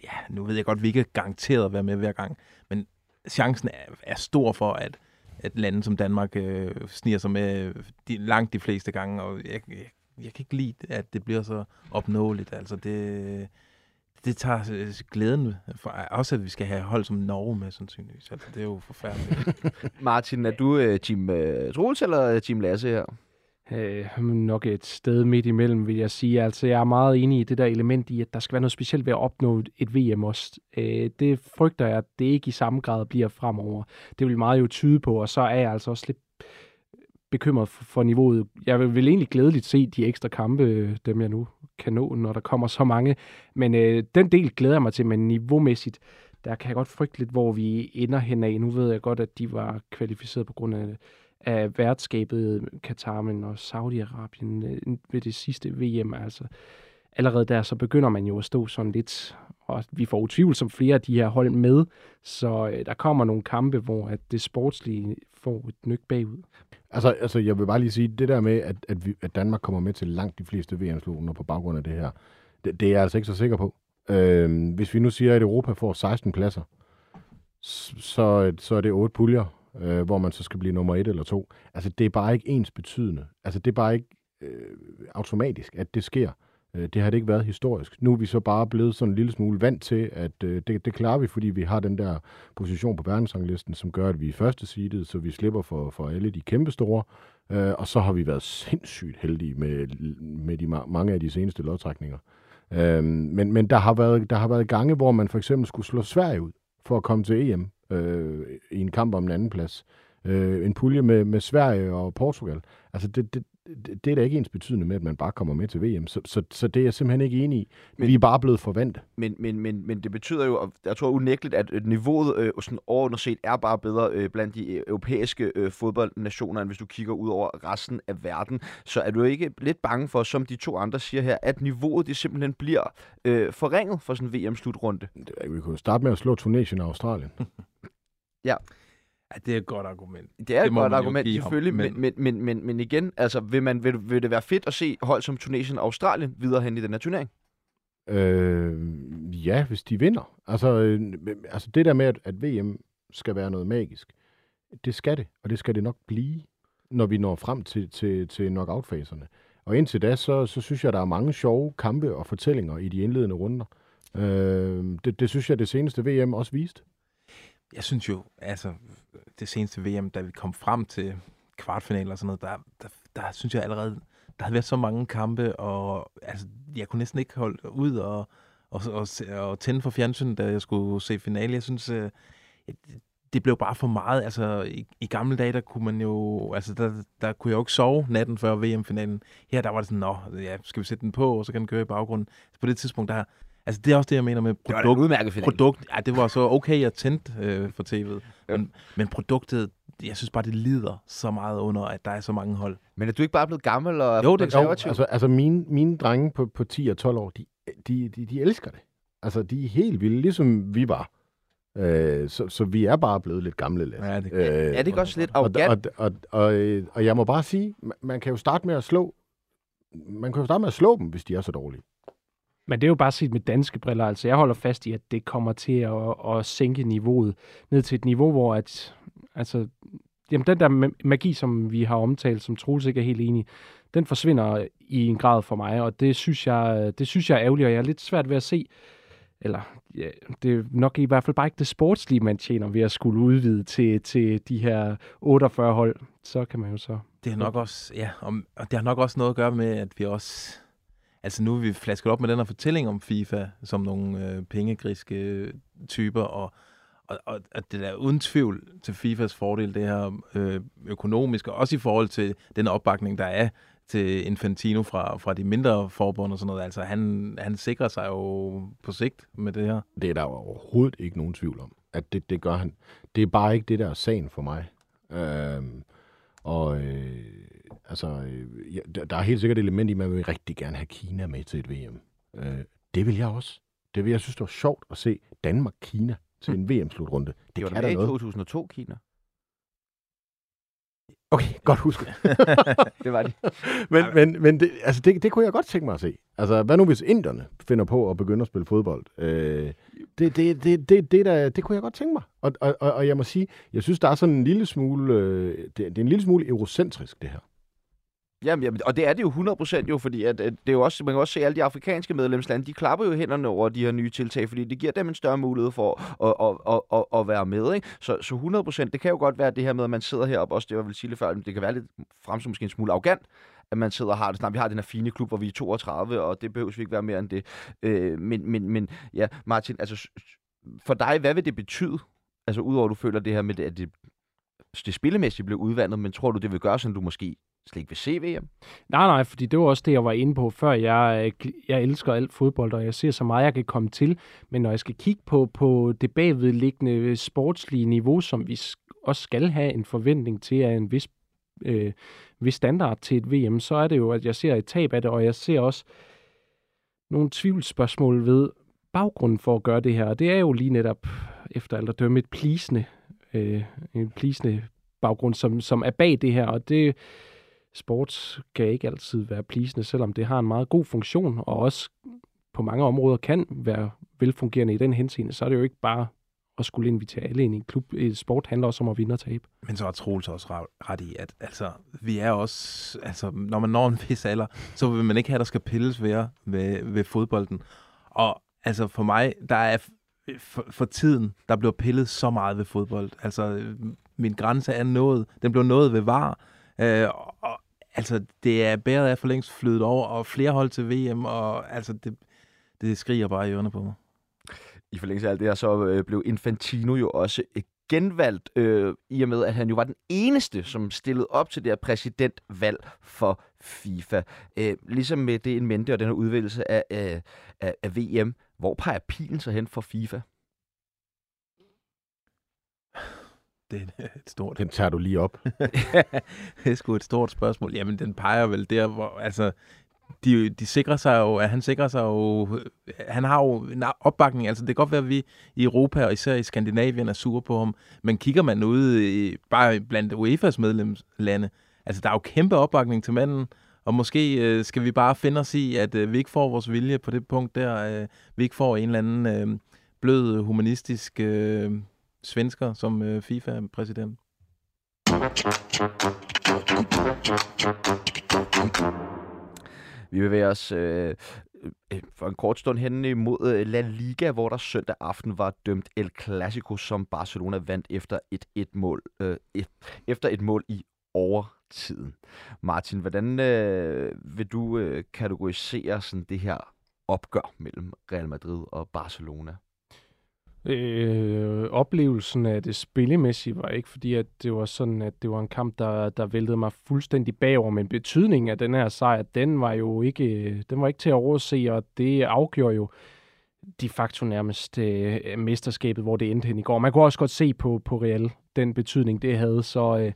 ja, nu ved jeg godt, vi ikke er garanteret at være med hver gang, men chancen er, er stor for, at, at lande som Danmark øh, sniger sig med de, langt de fleste gange, og jeg, jeg, jeg kan ikke lide, at det bliver så opnåeligt. Altså det, det tager øh, glæden for, også at vi skal have hold som Norge med, sandsynligvis. Altså, det er jo forfærdeligt. Martin, er du uh, Team uh, Troels eller Team Lasse her? Øh, nok et sted midt imellem, vil jeg sige. Altså, jeg er meget enig i det der element i, at der skal være noget specielt ved at opnå et VM også. Øh, det frygter jeg, at det ikke i samme grad bliver fremover. Det vil meget jo tyde på, og så er jeg altså også lidt bekymret for, for niveauet. Jeg vil, vil egentlig glædeligt se de ekstra kampe, dem jeg nu kan nå, når der kommer så mange. Men øh, den del glæder jeg mig til, men niveaumæssigt, der kan jeg godt frygte lidt, hvor vi ender hen af. Nu ved jeg godt, at de var kvalificeret på grund af af værtskabet Katar, men og Saudi-Arabien øh, ved det sidste VM. Altså, allerede der, så begynder man jo at stå sådan lidt, og vi får utvivlsomt flere af de her hold med, så øh, der kommer nogle kampe, hvor at det sportslige får et nyk bagud. Altså, altså, jeg vil bare lige sige, det der med, at, at, vi, at Danmark kommer med til langt de fleste VM-slutrunder på baggrund af det her, det, det er jeg altså ikke så sikker på. Øh, hvis vi nu siger, at Europa får 16 pladser, så, så er det otte puljer, øh, hvor man så skal blive nummer et eller to. Altså, det er bare ikke ens betydende. Altså, det er bare ikke øh, automatisk, at det sker. Øh, det har det ikke været historisk. Nu er vi så bare blevet sådan en lille smule vant til, at øh, det, det klarer vi, fordi vi har den der position på verdensranglisten, som gør, at vi er første seedet, så vi slipper for, for alle de kæmpe store. Øh, og så har vi været sindssygt heldige med, med de, mange af de seneste lodtrækninger. Øh, men men der, har været, der har været gange, hvor man for eksempel skulle slå Sverige ud for at komme til EM øh, i en kamp om en anden plads. Øh, en pulje med, med Sverige og Portugal. Altså, det, det, det, det er da ikke ens betydende med, at man bare kommer med til VM. Så, så, så det er jeg simpelthen ikke enig i. Men, vi er bare blevet forventet. Men, men, men, men det betyder jo, og jeg tror unægteligt, at niveauet øh, sådan overordnet set er bare bedre øh, blandt de øh, europæiske øh, fodboldnationer, end hvis du kigger ud over resten af verden. Så er du ikke lidt bange for, som de to andre siger her, at niveauet det simpelthen bliver øh, forringet for sådan en VM-slutrunde? Vi kunne starte med at slå Tunesien og Australien. ja. Ja, det er et godt argument. Det er det et godt argument, selvfølgelig, men... Men, men, men, men igen, altså, vil, man, vil, vil det være fedt at se hold som Tunesien og Australien videre hen i den her turnering? Øh, ja, hvis de vinder. Altså, øh, altså det der med, at, at VM skal være noget magisk, det skal det, og det skal det nok blive, når vi når frem til, til, til knockout-faserne. Og indtil da, så, så synes jeg, der er mange sjove kampe og fortællinger i de indledende runder. Øh, det, det synes jeg, det seneste VM også viste. Jeg synes jo, altså, det seneste VM, da vi kom frem til kvartfinaler og sådan noget, der, der, der synes jeg allerede, der havde været så mange kampe, og altså, jeg kunne næsten ikke holde ud og, og, og, og tænde for fjernsynet, da jeg skulle se finale. Jeg synes, øh, det blev bare for meget. Altså, i, i gamle dage, der kunne man jo, altså, der, der kunne jeg jo ikke sove natten før VM-finalen. Her, der var det sådan, nå, ja, skal vi sætte den på, og så kan den køre i baggrunden. Så på det tidspunkt, der, altså, det er også det, jeg mener med Det var produkt. en udmærket. Produkt, ja, det var så okay, jeg tændte øh, for tv'et. Men, men produktet, jeg synes bare, det lider så meget under, at der er så mange hold. Men er du ikke bare blevet gammel og Jo, det- konservativ? altså, altså mine, mine drenge på, på 10 og 12 år, de, de, de, de elsker det. Altså, de er helt vilde, ligesom vi var. Øh, så, så vi er bare blevet lidt gamle lidt. Ja, det- øh, er det ikke også lidt og, arrogant? og, og, og, øh, og jeg må bare sige, man, man kan jo starte med at slå man kan jo starte med at slå dem, hvis de er så dårlige. Men det er jo bare set med danske briller. Altså, jeg holder fast i, at det kommer til at, at sænke niveauet ned til et niveau, hvor at, altså, jamen, den der magi, som vi har omtalt, som Troels ikke er helt enig, den forsvinder i en grad for mig, og det synes jeg, det synes jeg er ærgerligt, og jeg er lidt svært ved at se, eller ja, det er nok i hvert fald bare ikke det sportslige, man tjener ved at skulle udvide til, til de her 48 hold. Så kan man jo så... Det er nok også, ja, og det har nok også noget at gøre med, at vi også, altså nu er vi flasket op med den her fortælling om FIFA, som nogle øh, pengegriske øh, typer, og, og, og at det er uden tvivl til FIFAs fordel, det her øh, økonomiske, og også i forhold til den opbakning, der er til Infantino fra, fra de mindre forbund og sådan noget. Altså han, han sikrer sig jo på sigt med det her. Det er der overhovedet ikke nogen tvivl om, at det, det gør han. Det er bare ikke det, der er sagen for mig. Øhm, og øh, altså, øh, ja, der, er helt sikkert et element i, at man vil rigtig gerne have Kina med til et VM. Øh, det vil jeg også. Det vil jeg synes, det var sjovt at se Danmark-Kina til en VM-slutrunde. Det, det var kan med i noget. 2002, Kina. Okay, godt husket. det var det. men men, men det, altså det, det kunne jeg godt tænke mig at se. Altså, hvad nu hvis inderne finder på at begynde at spille fodbold? Øh, det, det, det, det, det, der, det kunne jeg godt tænke mig. Og, og, og, og jeg må sige, jeg synes, der er sådan en lille smule, øh, det, det er en lille smule eurocentrisk, det her. Jamen, jamen, og det er det jo 100% jo, fordi at, at det er jo også, man kan også se, at alle de afrikanske medlemslande, de klapper jo hænderne over de her nye tiltag, fordi det giver dem en større mulighed for at, at, at, at, at være med. Ikke? Så, så 100%, det kan jo godt være det her med, at man sidder heroppe, også det var vel sige lidt før, det kan være lidt fremstå måske en smule arrogant, at man sidder og har det Snart, vi har den her fine klub, hvor vi er 32, og det behøver vi ikke være mere end det. Øh, men, men, men ja, Martin, altså for dig, hvad vil det betyde? Altså udover at du føler det her med, det, at det, det spillemæssigt blev udvandet, men tror du, det vil gøre sådan, du måske slet ikke vil se VM? Nej, nej, fordi det var også det, jeg var inde på før. Jeg, øh, jeg elsker alt fodbold, og jeg ser så meget, jeg kan komme til. Men når jeg skal kigge på, på det bagvedliggende øh, sportslige niveau, som vi også skal have en forventning til af en vis, øh, vis standard til et VM, så er det jo, at jeg ser et tab af det, og jeg ser også nogle tvivlsspørgsmål ved baggrunden for at gøre det her. Og det er jo lige netop, efter alt at dømme, et plisende, øh, en plisende baggrund, som, som er bag det her, og det sport kan ikke altid være plisende, selvom det har en meget god funktion, og også på mange områder kan være velfungerende i den henseende, så er det jo ikke bare at skulle invitere alle ind i en klub. Sport handler også om at vinde og tabe. Men så er Troels også ret- i, at altså, vi er også, altså, når man når en vis alder, så vil man ikke have, at der skal pilles ved, ved, ved fodbolden. Og altså for mig, der er for, for tiden, der bliver pillet så meget ved fodbold. Altså, øh, min grænse er nået. Den blev nået ved var. Øh, og, altså, det er bæret af for længst flydet over, og flere hold til VM, og altså, det, det skriger bare i ørerne på mig. I forlængelse af alt det her, så øh, blev Infantino jo også øh, genvalgt, øh, i og med, at han jo var den eneste, som stillede op til det her præsidentvalg for FIFA. Øh, ligesom med det en mente og den her udvælgelse af, øh, af, af VM. Hvor peger pilen så hen for FIFA? Det er et stort Den tager du lige op. det er sgu et stort spørgsmål. Jamen, den peger vel der, hvor, altså, de, de sikrer sig jo, at han sikrer sig jo, han har jo en opbakning, altså det kan godt være, at vi i Europa og især i Skandinavien er sure på ham, men kigger man ud i, bare blandt UEFA's medlemslande, altså der er jo kæmpe opbakning til manden, Og måske øh, skal vi bare finde os i, at øh, vi ikke får vores vilje på det punkt der. Øh, vi ikke får en eller anden øh, blød humanistisk øh, svensker som øh, FIFA-præsident. Vi bevæger os øh, øh, øh for en kort stund hen imod øh, La Liga, hvor der søndag aften var dømt El Clasico, som Barcelona vandt efter et, et mål øh, et, efter et mål i overtiden. Martin, hvordan øh, vil du øh, kategorisere sådan det her opgør mellem Real Madrid og Barcelona? Øh, oplevelsen af det spillemæssige var ikke, fordi at det var sådan, at det var en kamp, der, der væltede mig fuldstændig bagover, men betydningen af den her sejr, den var jo ikke, øh, den var ikke til at overse, og det afgjorde jo de facto nærmest øh, mesterskabet, hvor det endte hen i går. Man kunne også godt se på, på Real, den betydning, det havde, så øh,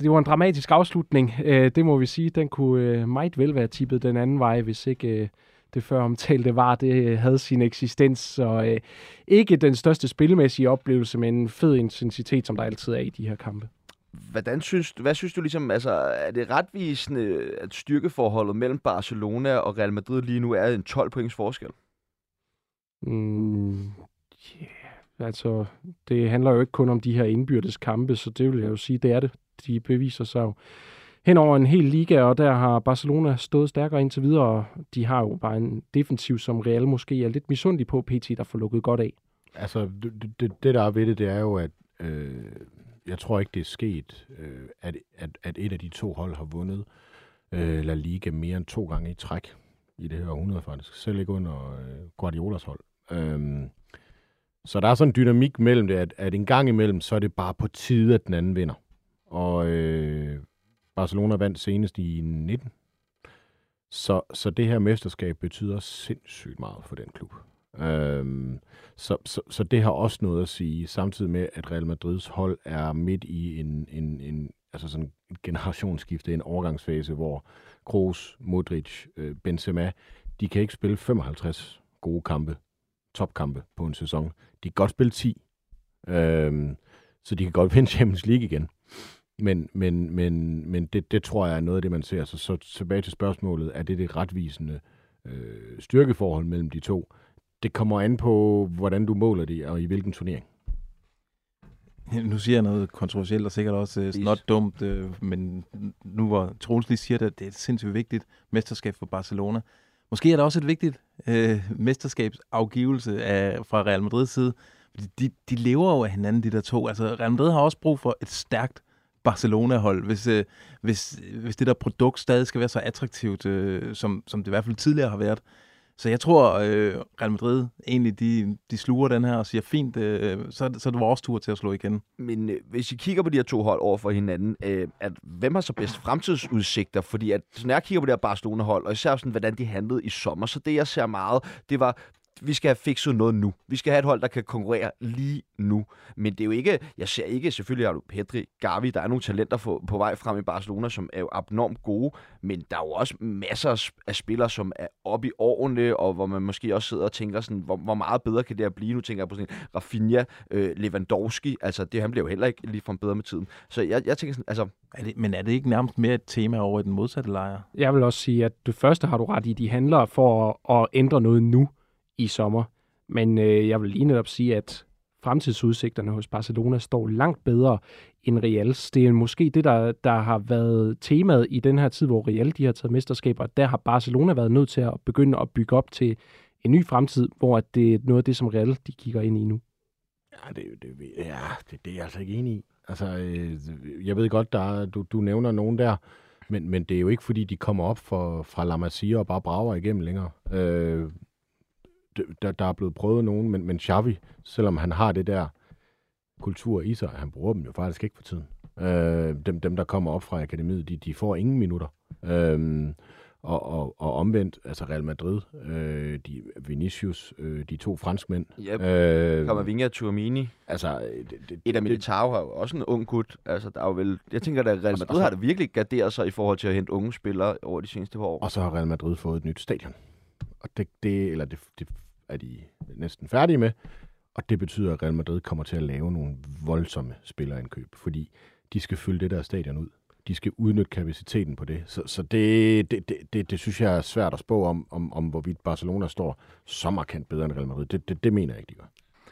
det var en dramatisk afslutning, øh, det må vi sige. Den kunne øh, meget vel være tippet den anden vej, hvis ikke... Øh, det før omtalte var, det havde sin eksistens, så øh, ikke den største spilmæssige oplevelse, men en fed intensitet, som der altid er i de her kampe. Hvordan synes, hvad synes du ligesom, altså er det retvisende, at styrkeforholdet mellem Barcelona og Real Madrid lige nu er en 12 points forskel? Mm, yeah. Altså, det handler jo ikke kun om de her indbyrdes kampe, så det vil jeg jo sige, det er det. De beviser sig jo hen over en hel liga, og der har Barcelona stået stærkere indtil videre, og de har jo bare en defensiv, som Real måske er lidt misundelig på, PT, der får lukket godt af. Altså, det, det, det der er ved det, det er jo, at øh, jeg tror ikke, det er sket, øh, at, at, at et af de to hold har vundet øh, La Liga mere end to gange i træk i det her århundrede faktisk. Selv ikke under øh, Guardiolas hold. Øhm, så der er sådan en dynamik mellem det, at, at en gang imellem, så er det bare på tide, at den anden vinder. Og øh, Barcelona vandt senest i 19. Så, så det her mesterskab betyder sindssygt meget for den klub. Øhm, så, så, så det har også noget at sige, samtidig med, at Real Madrids hold er midt i en, en, en altså sådan et generationsskifte, en overgangsfase, hvor Kroos, Modric, øh, Benzema, de kan ikke spille 55 gode kampe, topkampe på en sæson. De kan godt spille 10, øhm, så de kan godt vinde Champions League igen. Men, men, men, men det, det tror jeg er noget af det, man ser. Så, så tilbage til spørgsmålet, er det det retvisende øh, styrkeforhold mellem de to? Det kommer an på, hvordan du måler det, og i hvilken turnering. Nu siger jeg noget kontroversielt og sikkert også uh, not dumt, uh, men nu hvor Troels lige siger det, at det er et sindssygt vigtigt mesterskab for Barcelona. Måske er det også et vigtigt uh, mesterskabsafgivelse af, fra Real Madrids side. De, de lever jo af hinanden, de der to. Altså Real Madrid har også brug for et stærkt Barcelona-hold, hvis, øh, hvis, hvis det der produkt stadig skal være så attraktivt, øh, som, som det i hvert fald tidligere har været. Så jeg tror, øh, Real Madrid egentlig, de, de sluger den her og siger, fint, øh, så, så er det vores tur til at slå igen. Men øh, hvis I kigger på de her to hold over for hinanden, øh, at, hvem har så bedst fremtidsudsigter? Fordi at, når jeg kigger på det her Barcelona-hold, og især sådan, hvordan de handlede i sommer, så det jeg ser meget, det var vi skal have fikset noget nu. Vi skal have et hold, der kan konkurrere lige nu. Men det er jo ikke, jeg ser ikke, selvfølgelig har du Pedri, Gavi, der er nogle talenter på, på vej frem i Barcelona, som er jo abnormt gode, men der er jo også masser af spillere, som er oppe i årene, og hvor man måske også sidder og tænker sådan, hvor, hvor meget bedre kan det her blive? Nu tænker jeg på sådan Rafinha, øh, Lewandowski, altså det, han bliver jo heller ikke ligefrem bedre med tiden. Så jeg, jeg tænker sådan, altså... Er det, men er det ikke nærmest mere et tema over i den modsatte lejr? Jeg vil også sige, at det første har du ret i, de handler for at, at ændre noget nu i sommer. Men øh, jeg vil lige netop sige, at fremtidsudsigterne hos Barcelona står langt bedre end Reals. Det er måske det, der, der har været temaet i den her tid, hvor Real de har taget mesterskaber. Der har Barcelona været nødt til at begynde at bygge op til en ny fremtid, hvor det er noget af det, som Real de kigger ind i nu. Ja, det, det, ja, det, det er jeg altså ikke enig i. Altså, øh, jeg ved godt, der, du, du nævner nogen der, men, men det er jo ikke, fordi de kommer op for, fra La Masia og bare brager igennem længere. Øh, der, der er blevet prøvet nogen, men, men Xavi, selvom han har det der kultur i sig, han bruger dem jo faktisk ikke for tiden. Øh, dem, dem, der kommer op fra akademiet, de, de får ingen minutter. Øh, og, og, og omvendt, altså Real Madrid, øh, de, Vinicius, øh, de to franskmænd. Yep. Øh, Camavinga og Tuamini. Altså, det, det, Et af Militao har jo også en ung gut. Altså, der er jo vel, jeg tænker, at Real Madrid så, har det virkelig garderet sig i forhold til at hente unge spillere over de seneste år. Og så har Real Madrid fået et nyt stadion. Og det, det, eller det, det er de næsten færdige med. Og det betyder, at Real Madrid kommer til at lave nogle voldsomme spillerindkøb, fordi de skal fylde det der stadion ud. de skal udnytte kapaciteten på det. Så, så det, det, det, det, det synes jeg er svært at spå om, om, om hvorvidt Barcelona står så markant bedre end Real Madrid. Det, det, det mener jeg ikke, de gør.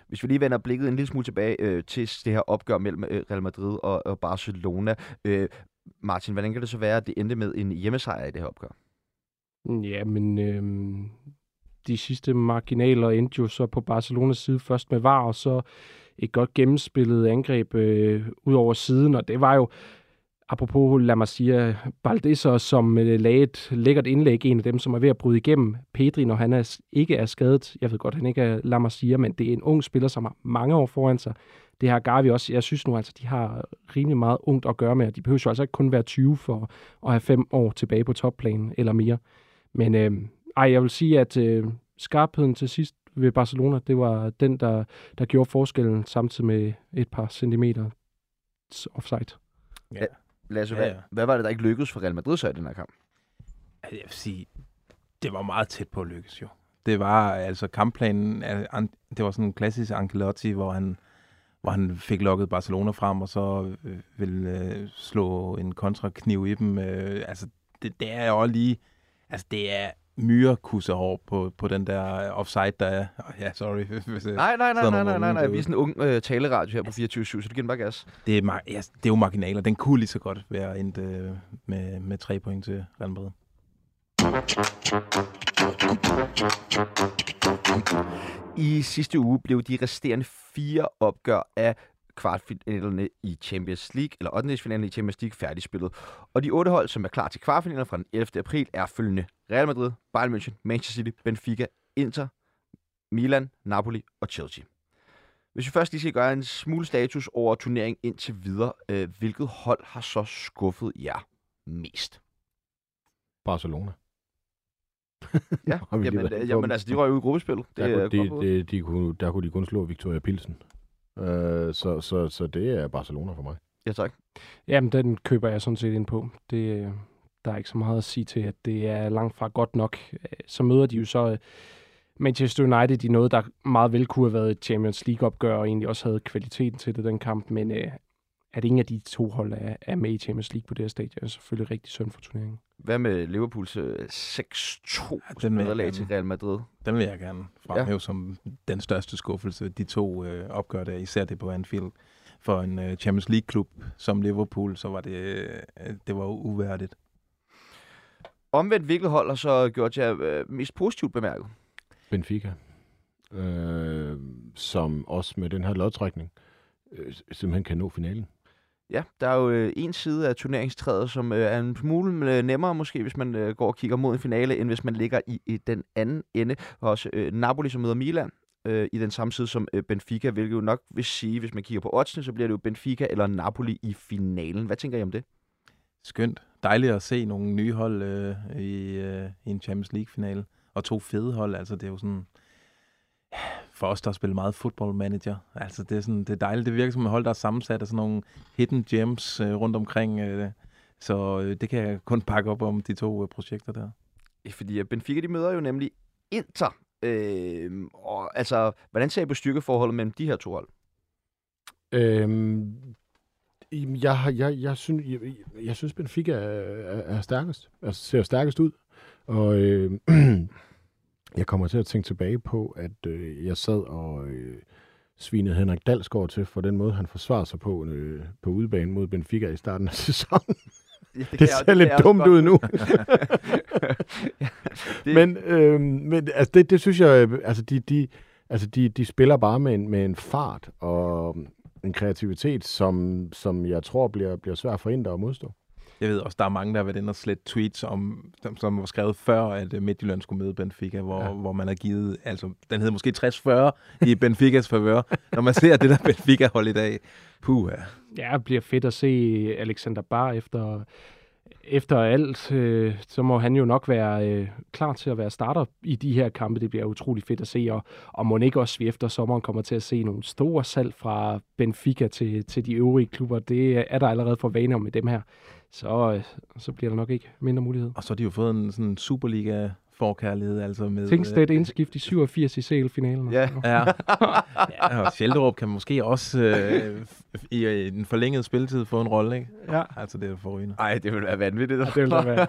Hvis vi lige vender blikket en lille smule tilbage øh, til det her opgør mellem øh, Real Madrid og, og Barcelona. Øh, Martin, hvordan kan det så være, at det endte med en hjemmesejr i det her opgør? Ja, men øh, de sidste marginaler endte jo så på Barcelonas side først med VAR, og så et godt gennemspillet angreb øh, ud over siden, og det var jo, apropos La Masia, Baldesser, som øh, lagde et lækkert indlæg, en af dem, som er ved at bryde igennem Pedri, når han er, ikke er skadet. Jeg ved godt, han ikke er La Masia, men det er en ung spiller, som har mange år foran sig. Det har Gavi også. Jeg synes nu altså, de har rimelig meget ungt at gøre med, og de behøver jo altså ikke kun være 20 for at have fem år tilbage på topplanen eller mere. Men øh, ej, jeg vil sige, at øh, skarpheden til sidst ved Barcelona, det var den, der, der gjorde forskellen samtidig med et par centimeter offside. Ja. Lasse, ja, ja. Hvad, hvad var det, der ikke lykkedes for Real Madrid så i den her kamp? Jeg vil sige, det var meget tæt på at lykkes jo. Det var altså kampplanen, det var sådan en klassisk Ancelotti, hvor han, hvor han fik lukket Barcelona frem, og så øh, ville øh, slå en kontrakniv i dem. Øh, altså, det, det er jo lige, altså det er myrekusserhår på, på den der offside, der er. Oh, ja, sorry. Hvis, nej, nej, nej, nej, nej, nej, nej. Vi er sådan en ung øh, taleradio her på 24 så du giver bare gas. Det er, ja, det er jo marginaler. Den kunne lige så godt være endt øh, med, med tre point til Real Madrid. I sidste uge blev de resterende fire opgør af kvartfinalerne i Champions League, eller 8. finalen i Champions League, færdigspillet. Og de otte hold, som er klar til kvartfinalerne fra den 11. april, er følgende. Real Madrid, Bayern München, Manchester City, Benfica, Inter, Milan, Napoli og Chelsea. Hvis vi først lige skal gøre en smule status over turneringen indtil videre, øh, hvilket hold har så skuffet jer mest? Barcelona. ja, jamen, øh, jamen altså, de røg jo i gruppespillet. Det der, kunne, de, de, de kunne, der kunne de kun slå Victoria Pilsen. Øh, så, så, så det er Barcelona for mig. Ja, tak. Jamen, den køber jeg sådan set ind på. Det, der er ikke så meget at sige til, at det er langt fra godt nok. Så møder de jo så øh, Manchester United i noget, der meget vel kunne have været et Champions League-opgør, og egentlig også havde kvaliteten til det, den kamp. Men øh, at ingen af de to hold er, er med i Champions League på det her stadie, er selvfølgelig rigtig synd for turneringen. Hvad med Liverpools 6-2 ja, nederlag til Real Madrid? Den vil jeg gerne fremhæve ja. som den største skuffelse. De to øh, opgør der, især det på Anfield. For en øh, Champions League-klub som Liverpool, så var det, øh, det var uværdigt. Omvendt, hvilket hold har så gjort jer øh, mest positivt bemærket? Benfica. Øh, som også med den her lodtrækning øh, simpelthen kan nå finalen. Ja, der er jo øh, en side af turneringstræet, som øh, er en smule øh, nemmere måske, hvis man øh, går og kigger mod en finale, end hvis man ligger i, i den anden ende. Og også øh, Napoli, som møder Milan, øh, i den samme side som øh, Benfica, hvilket jo nok vil sige, hvis man kigger på oddsene, så bliver det jo Benfica eller Napoli i finalen. Hvad tænker I om det? Skønt. Dejligt at se nogle nye hold øh, i, øh, i en Champions League-finale. Og to fede hold, altså det er jo sådan for os, der har spillet meget football manager. Altså, det er, sådan, det er dejligt. Det virker som et hold, der er sammensat af sådan nogle hidden gems øh, rundt omkring. Øh, så øh, det kan jeg kun pakke op om, de to øh, projekter der. Fordi Benfica, de møder jo nemlig Inter. Øh, og altså, hvordan ser I på styrkeforholdet mellem de her to hold? Øhm, jeg, jeg, jeg, synes, jeg, jeg synes, Benfica er, er, er stærkest. Altså, ser stærkest ud. Og øh, Jeg kommer til at tænke tilbage på, at øh, jeg sad og øh, svinede Henrik Dalsgaard til for den måde, han forsvarer sig på øh, på udebane mod Benfica i starten af sæsonen. Ja, det, det ser det lidt dumt ud nu. ja, det... Men, øh, men altså, det, det synes jeg, altså de, de, altså de, de spiller bare med en, med en fart og en kreativitet, som, som jeg tror bliver, bliver svært at forhindre og modstå. Jeg ved også, der er mange, der har været inde og slet tweets, om, som, som var skrevet før, at øh, Midtjylland skulle møde Benfica, hvor, ja. hvor man har givet, altså den hed måske 60-40 i Benficas favør. Når man ser det der Benfica-hold i dag, puh ja. det bliver fedt at se Alexander Bar efter efter alt, øh, så må han jo nok være øh, klar til at være starter i de her kampe. Det bliver utrolig fedt at se, og, og må ikke også vi efter sommeren kommer til at se nogle store salg fra Benfica til, til de øvrige klubber. Det er der allerede for vaner med dem her. Så, øh, så bliver der nok ikke mindre mulighed. Og så har de jo fået en sådan Superliga forkærlighed. Altså med, Tingstedt indskift i 87 i CL-finalen. Ja. Ja. ja, og Sjælderup kan måske også øh, i, i den forlængede spilletid få en rolle, ikke? ja. Altså, det er forrygende. Ej, det vil være vanvittigt. Det vil der være.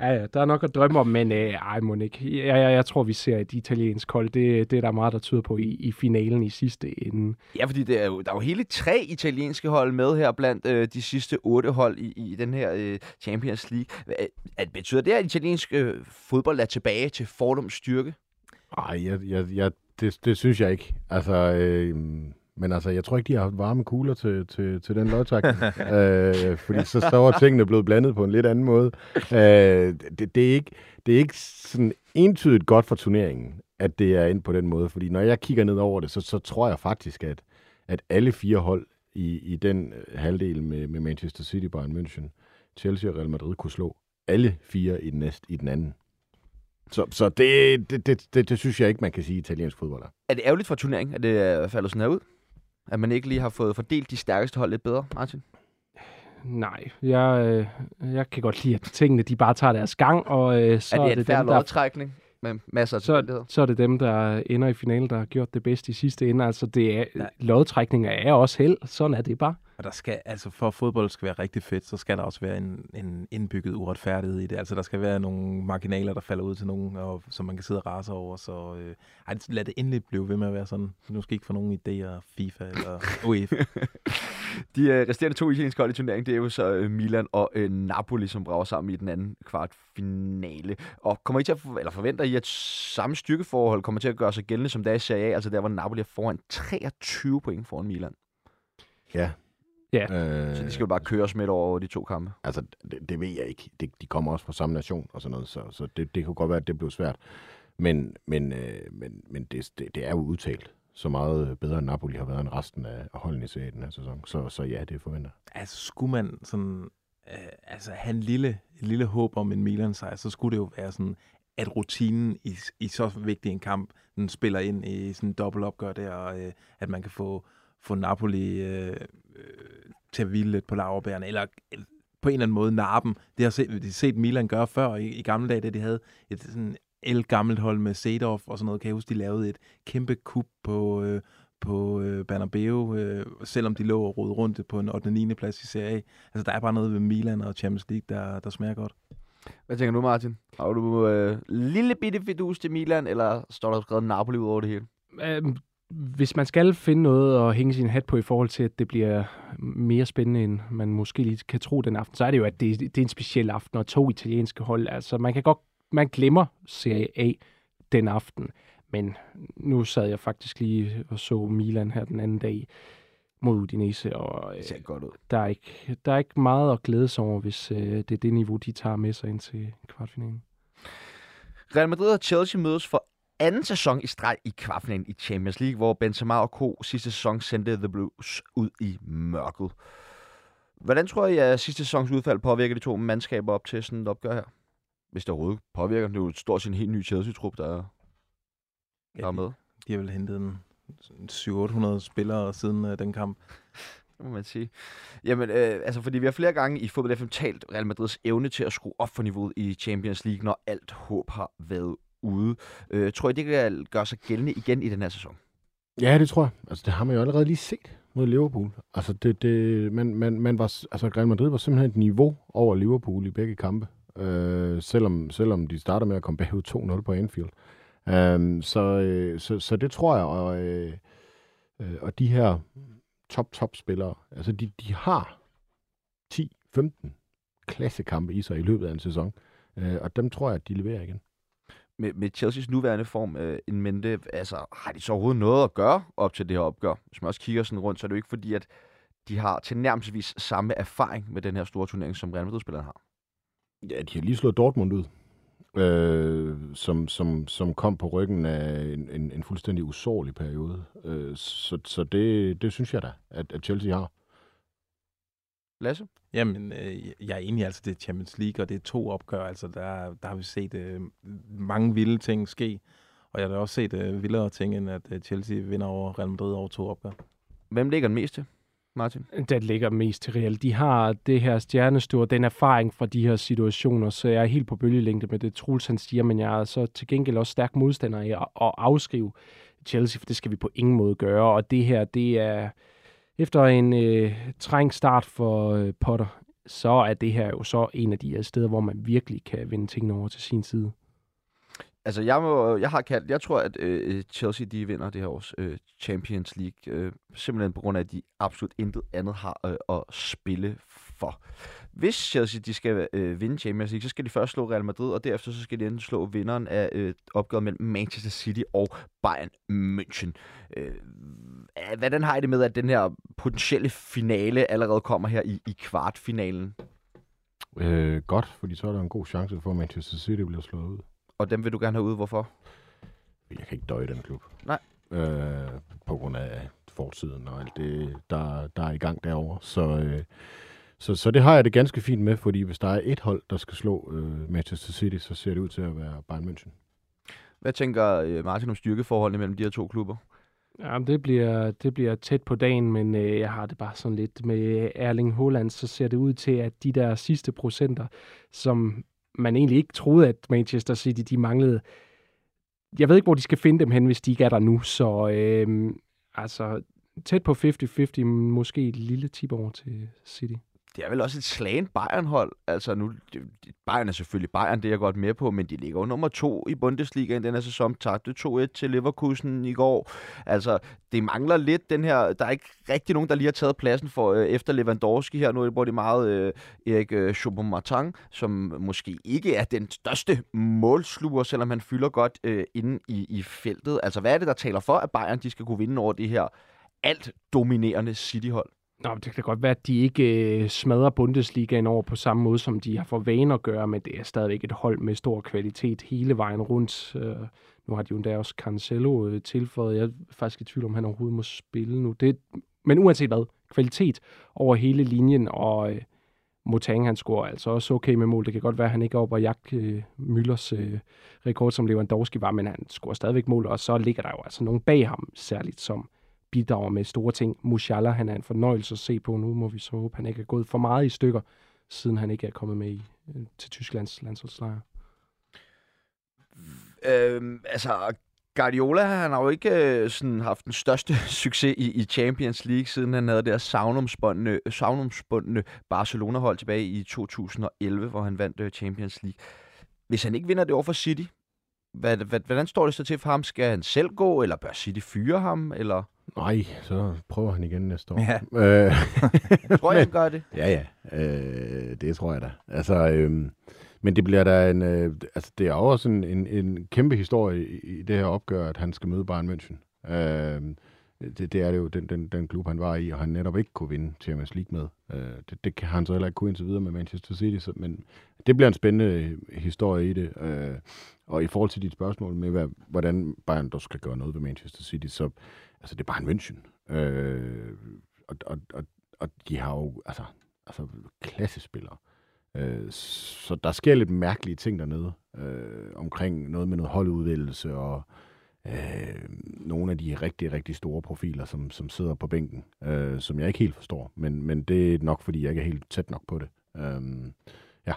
Ja, ja, der er nok at drømme om, men øh, ej, Monique, jeg, jeg, jeg tror, vi ser et italiensk hold. Det, det er der meget, der tyder på i, i finalen i sidste ende. Ja, fordi det er jo, der er jo hele tre italienske hold med her blandt øh, de sidste otte hold i, i den her øh, Champions League. Hvad- At, betyder det, at italiensk øh, fodbold er tilbage til fordums styrke? Ej, jeg, jeg, jeg, det, det synes jeg ikke. Altså, øh, men altså, jeg tror ikke, de har haft varme kugler til, til, til den lodtrækning. øh, fordi så, så var tingene blevet blandet på en lidt anden måde. Øh, det, det, er ikke, det er ikke sådan entydigt godt for turneringen, at det er ind på den måde. Fordi når jeg kigger ned over det, så, så tror jeg faktisk, at, at alle fire hold i, i den øh, halvdel med, med Manchester City, Bayern München, Chelsea og Real Madrid kunne slå alle fire i den, næste, i den anden. Så, så det, det, det, det, det synes jeg ikke, man kan sige, italiensk fodbold er. Er det ærgerligt for turneringen, at det er faldet sådan her ud? At man ikke lige har fået fordelt de stærkeste hold lidt bedre, Martin? Nej, jeg, øh, jeg kan godt lide, at tingene de bare tager deres gang, og øh, så er det, er en det færre dem, der lodtrækning med masser af så, så er det dem, der ender i finalen, der har gjort det bedste i sidste ende. Altså, det er, lodtrækninger er også held. Sådan er det bare. Og der skal, altså for at fodbold skal være rigtig fedt, så skal der også være en, en indbygget uretfærdighed i det. Altså der skal være nogle marginaler, der falder ud til nogen, og, som man kan sidde og rase over. Så øh, ej, lad det endelig blive ved med at være sådan. Nu skal I ikke få nogen idéer, FIFA eller UEFA. De øh, resterende to italienske hold i turneringen, det er jo så øh, Milan og øh, Napoli, som brager sammen i den anden kvartfinale. Og kommer I til at, for- eller forventer I, at samme styrkeforhold kommer til at gøre sig gældende, som der er i Serie A, altså der, hvor Napoli er foran 23 point foran Milan? Ja. Ja. Øh, Så de skal jo bare køres midt over de to kampe. Altså, det, det ved jeg ikke. Det, de kommer også fra samme nation og sådan noget, så, så det, det kunne godt være, at det blev svært. Men, men, øh, men, men det, det, det er jo udtalt så meget bedre, end Napoli har været end resten af holdene i serien den her sæson. Så, så ja, det forventer altså skulle man sådan, øh, altså have en lille, en lille håb om en Milan-sejr, så skulle det jo være sådan, at rutinen i, i så vigtig en kamp, den spiller ind i sådan en dobbeltopgør der, og øh, at man kan få, få Napoli øh, øh, til at hvile lidt på laverbærene, eller på en eller anden måde narpen. Det har set, de har set Milan gøre før i, i gamle dage, da de havde et sådan el gammelt hold med Seedorf og sådan noget. Kan jeg huske, de lavede et kæmpe kup på, øh, på øh, Bernabeu, øh, selvom de lå og rodede rundt på en 8. og 9. plads i Serie A. Altså, der er bare noget ved Milan og Champions League, der, der smager godt. Hvad tænker du, Martin? Har du øh, lille bitte fidus til Milan, eller står der skrevet Napoli ud over det hele? Hvis man skal finde noget at hænge sin hat på i forhold til, at det bliver mere spændende, end man måske lige kan tro den aften, så er det jo, at det, det er en speciel aften, og to italienske hold. Altså, man kan godt, man glemmer Serie A den aften. Men nu sad jeg faktisk lige og så Milan her den anden dag mod Udinese, og øh, Det ser godt ud. der, er ikke, der er ikke meget at glæde sig over, hvis øh, det er det niveau, de tager med sig ind til kvartfinalen. Real Madrid og Chelsea mødes for anden sæson i streg i kvartfinalen i Champions League, hvor Benzema og Co. sidste sæson sendte The Blues ud i mørket. Hvordan tror I, at sidste sæsons udfald påvirker de to mandskaber op til sådan et opgør her? Hvis det overhovedet påvirker. Det er jo stort set en helt ny Chelsea-trup, der, der er med. De har vel hentet en 700-800 spillere siden øh, den kamp. Det må man sige. Jamen, øh, altså, fordi vi har flere gange i Fodbold FM talt Real Madrids evne til at skrue op for niveauet i Champions League, når alt håb har været ude. Øh, tror I, det kan gøre sig gældende igen i den her sæson? Ja, det tror jeg. Altså, det har man jo allerede lige set mod Liverpool. Altså, det, det, man, man, man var, altså Real Madrid var simpelthen et niveau over Liverpool i begge kampe. Øh, selvom, selvom de starter med at komme bagud 2-0 på Anfield. Øh, så, øh, så, så det tror jeg, og, øh, øh og de her top-top-spillere, altså de, de har 10-15 klassekampe i sig i løbet af en sæson, øh, og dem tror jeg, at de leverer igen. Med, med Chelseas nuværende form øh, en mente, altså, har de så overhovedet noget at gøre op til det her opgør? Hvis man også kigger sådan rundt, så er det jo ikke fordi, at de har tilnærmelsesvis samme erfaring med den her store turnering, som Real Madrid-spillerne har. Ja, de har lige slået Dortmund ud, øh, som, som, som kom på ryggen af en, en, en fuldstændig usårlig periode. Øh, så så det, det synes jeg da, at, at Chelsea har. Lasse? Jamen, øh, jeg er enig, altså det er Champions League, og det er to opgør, altså der, der har vi set øh, mange vilde ting ske, og jeg har da også set øh, vildere ting, end at øh, Chelsea vinder over Real Madrid over to opgør. Hvem ligger den mest til? Martin? Den ligger mest til Real. De har det her stjernestore, den erfaring fra de her situationer, så jeg er helt på bølgelængde med det, Truls han siger, men jeg er så til gengæld også stærk modstander i at, at afskrive Chelsea, for det skal vi på ingen måde gøre, og det her, det er efter en øh, træng start for øh, Potter, så er det her jo så en af de her steder, hvor man virkelig kan vende tingene over til sin side. Altså, jeg, må, jeg har kaldt, jeg tror, at øh, Chelsea, de vinder det her års øh, Champions League, øh, simpelthen på grund af, at de absolut intet andet har øh, at spille for. Hvis Chelsea, de skal øh, vinde Champions League, så skal de først slå Real Madrid, og derefter så skal de enten slå vinderen af øh, opgøret mellem Manchester City og Bayern München. Øh, hvordan har I det med, at den her potentielle finale allerede kommer her i, i kvartfinalen? Øh, godt, fordi så er der en god chance for, at Manchester City bliver slået ud. Og dem vil du gerne have ud, hvorfor? Jeg kan ikke døje den klub. Nej. Øh, på grund af fortiden og alt det, der, der er i gang derovre. Så, øh, så, så det har jeg det ganske fint med, fordi hvis der er et hold, der skal slå øh, Manchester City, så ser det ud til at være Bayern München. Hvad tænker øh, Martin om styrkeforholdene mellem de her to klubber? Ja, det bliver, det bliver tæt på dagen, men øh, jeg har det bare sådan lidt med Erling Haaland, så ser det ud til, at de der sidste procenter, som man egentlig ikke troede, at Manchester City de manglede. Jeg ved ikke, hvor de skal finde dem hen, hvis de ikke er der nu. Så øh, altså tæt på 50-50, måske et lille tip over til City det er vel også et slagen Bayern-hold. Altså nu, Bayern er selvfølgelig Bayern, det er jeg godt med på, men de ligger jo nummer to i Bundesligaen den her sæson. Tabte 2-1 til Leverkusen i går. Altså, det mangler lidt den her... Der er ikke rigtig nogen, der lige har taget pladsen for øh, efter Lewandowski her. Nu hvor det meget øh, Erik øh, Choupo-Martin, som måske ikke er den største målsluger, selvom han fylder godt øh, inde i, i feltet. Altså, hvad er det, der taler for, at Bayern de skal kunne vinde over det her alt dominerende City-hold? Nå, det kan godt være, at de ikke øh, smadrer Bundesligaen over på samme måde, som de har for vane at gøre, men det er stadigvæk et hold med stor kvalitet hele vejen rundt. Øh, nu har de jo endda også Cancelo øh, tilføjet. Jeg er faktisk i tvivl om, han overhovedet må spille nu. Det, men uanset hvad, kvalitet over hele linjen, og øh, Motang, han scorer altså også okay med mål. Det kan godt være, at han ikke er oppe og jagte øh, Müllers øh, rekord, som Lewandowski var, men han scorer stadigvæk mål, og så ligger der jo altså nogen bag ham, særligt som bidrager med store ting. Musiala, han er en fornøjelse at se på. Nu må vi så håbe, han ikke er gået for meget i stykker, siden han ikke er kommet med i, øh, til Tysklands landsholdslejr. Øhm, altså, Guardiola, han har jo ikke øh, sådan haft den største succes i, i Champions League, siden han havde det her savnomsbundne, savnomsbundne Barcelona-hold tilbage i 2011, hvor han vandt øh, Champions League. Hvis han ikke vinder det over for City, hvad, hvad, hvordan står det så til for ham? Skal han selv gå, eller bør City fyre ham? Eller? Nej, så prøver han igen næste år. Ja. Øh, tror jeg, han gør det? Ja, ja. Øh, det tror jeg da. Altså, øh, men det bliver da en... Øh, altså, det er også en, en, en kæmpe historie i, i det her opgør, at han skal møde Bayern München. Øh, det, det er det jo den, den, den klub, han var i, og han netop ikke kunne vinde Champions League med. Øh, det, det kan han så heller ikke kunne indtil videre med Manchester City, så, men det bliver en spændende historie i det. Øh, og i forhold til dit spørgsmål med, hvad, hvordan Bayern dog skal gøre noget ved Manchester City, så altså, det er bare en München. Øh, og, og, og, og de har jo altså, altså klassespillere. Øh, så der sker lidt mærkelige ting dernede, øh, omkring noget med noget holdudvælgelse og øh, nogle af de rigtig, rigtig store profiler, som, som sidder på bænken, øh, som jeg ikke helt forstår. Men, men det er nok, fordi jeg ikke er helt tæt nok på det. Øh, ja.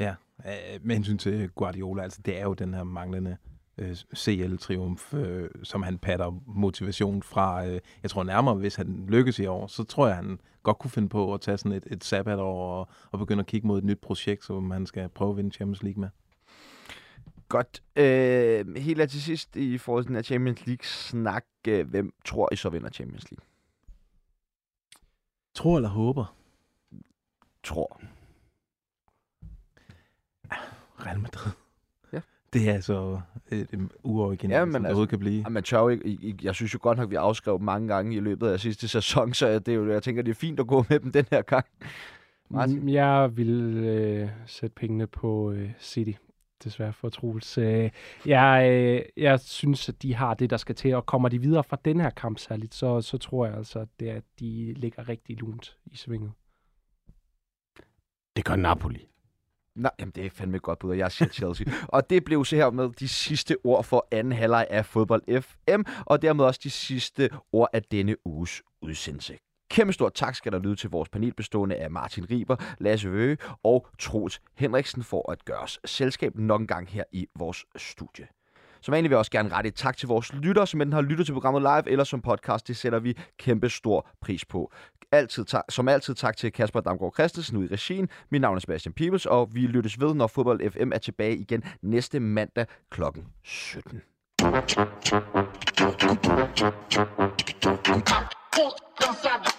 Ja, øh, med hensyn til Guardiola, altså det er jo den her manglende øh, CL-triumf, øh, som han patter motivation fra. Øh, jeg tror nærmere, hvis han lykkes i år, så tror jeg, han godt kunne finde på at tage sådan et, et sabbatår og, og begynde at kigge mod et nyt projekt, som han skal prøve at vinde Champions League med. Godt. Øh, helt til sidst i forhold til den her Champions League-snak. Øh, hvem tror I så vinder Champions League? Tror eller håber? Tror. Real Madrid. Det er altså et, et uoriginalt, ja, men som det altså, kan blive. Man tør ikke, jeg synes jo godt nok, at vi afskrev mange gange i løbet af sidste sæson, så det er jo, jeg tænker, det er fint at gå med dem den her gang. Martin? Jeg vil øh, sætte pengene på øh, City desværre for Troels. Øh, jeg, øh, jeg synes, at de har det, der skal til, og kommer de videre fra den her kamp særligt, så, så tror jeg altså, at, det, at de ligger rigtig lunt i svinget. Det gør Napoli. Nej, jamen det er fandme godt bud, og jeg siger Chelsea. og det blev så her med de sidste ord for anden halvleg af Fodbold FM, og dermed også de sidste ord af denne uges udsendelse. Kæmpe stor tak skal der lyde til vores panel bestående af Martin Riber, Lasse Vøge og Troels Henriksen for at gøre os selskab nok en gang her i vores studie. Som vanligt vil jeg også gerne rette et tak til vores lyttere, som enten har lyttet til programmet live eller som podcast. Det sætter vi kæmpe stor pris på. Altid ta- som altid tak til Kasper Damgaard Christensen ude i regien. Mit navn er Sebastian Peebles, og vi lyttes ved, når Fodbold FM er tilbage igen næste mandag kl. 17. Full inside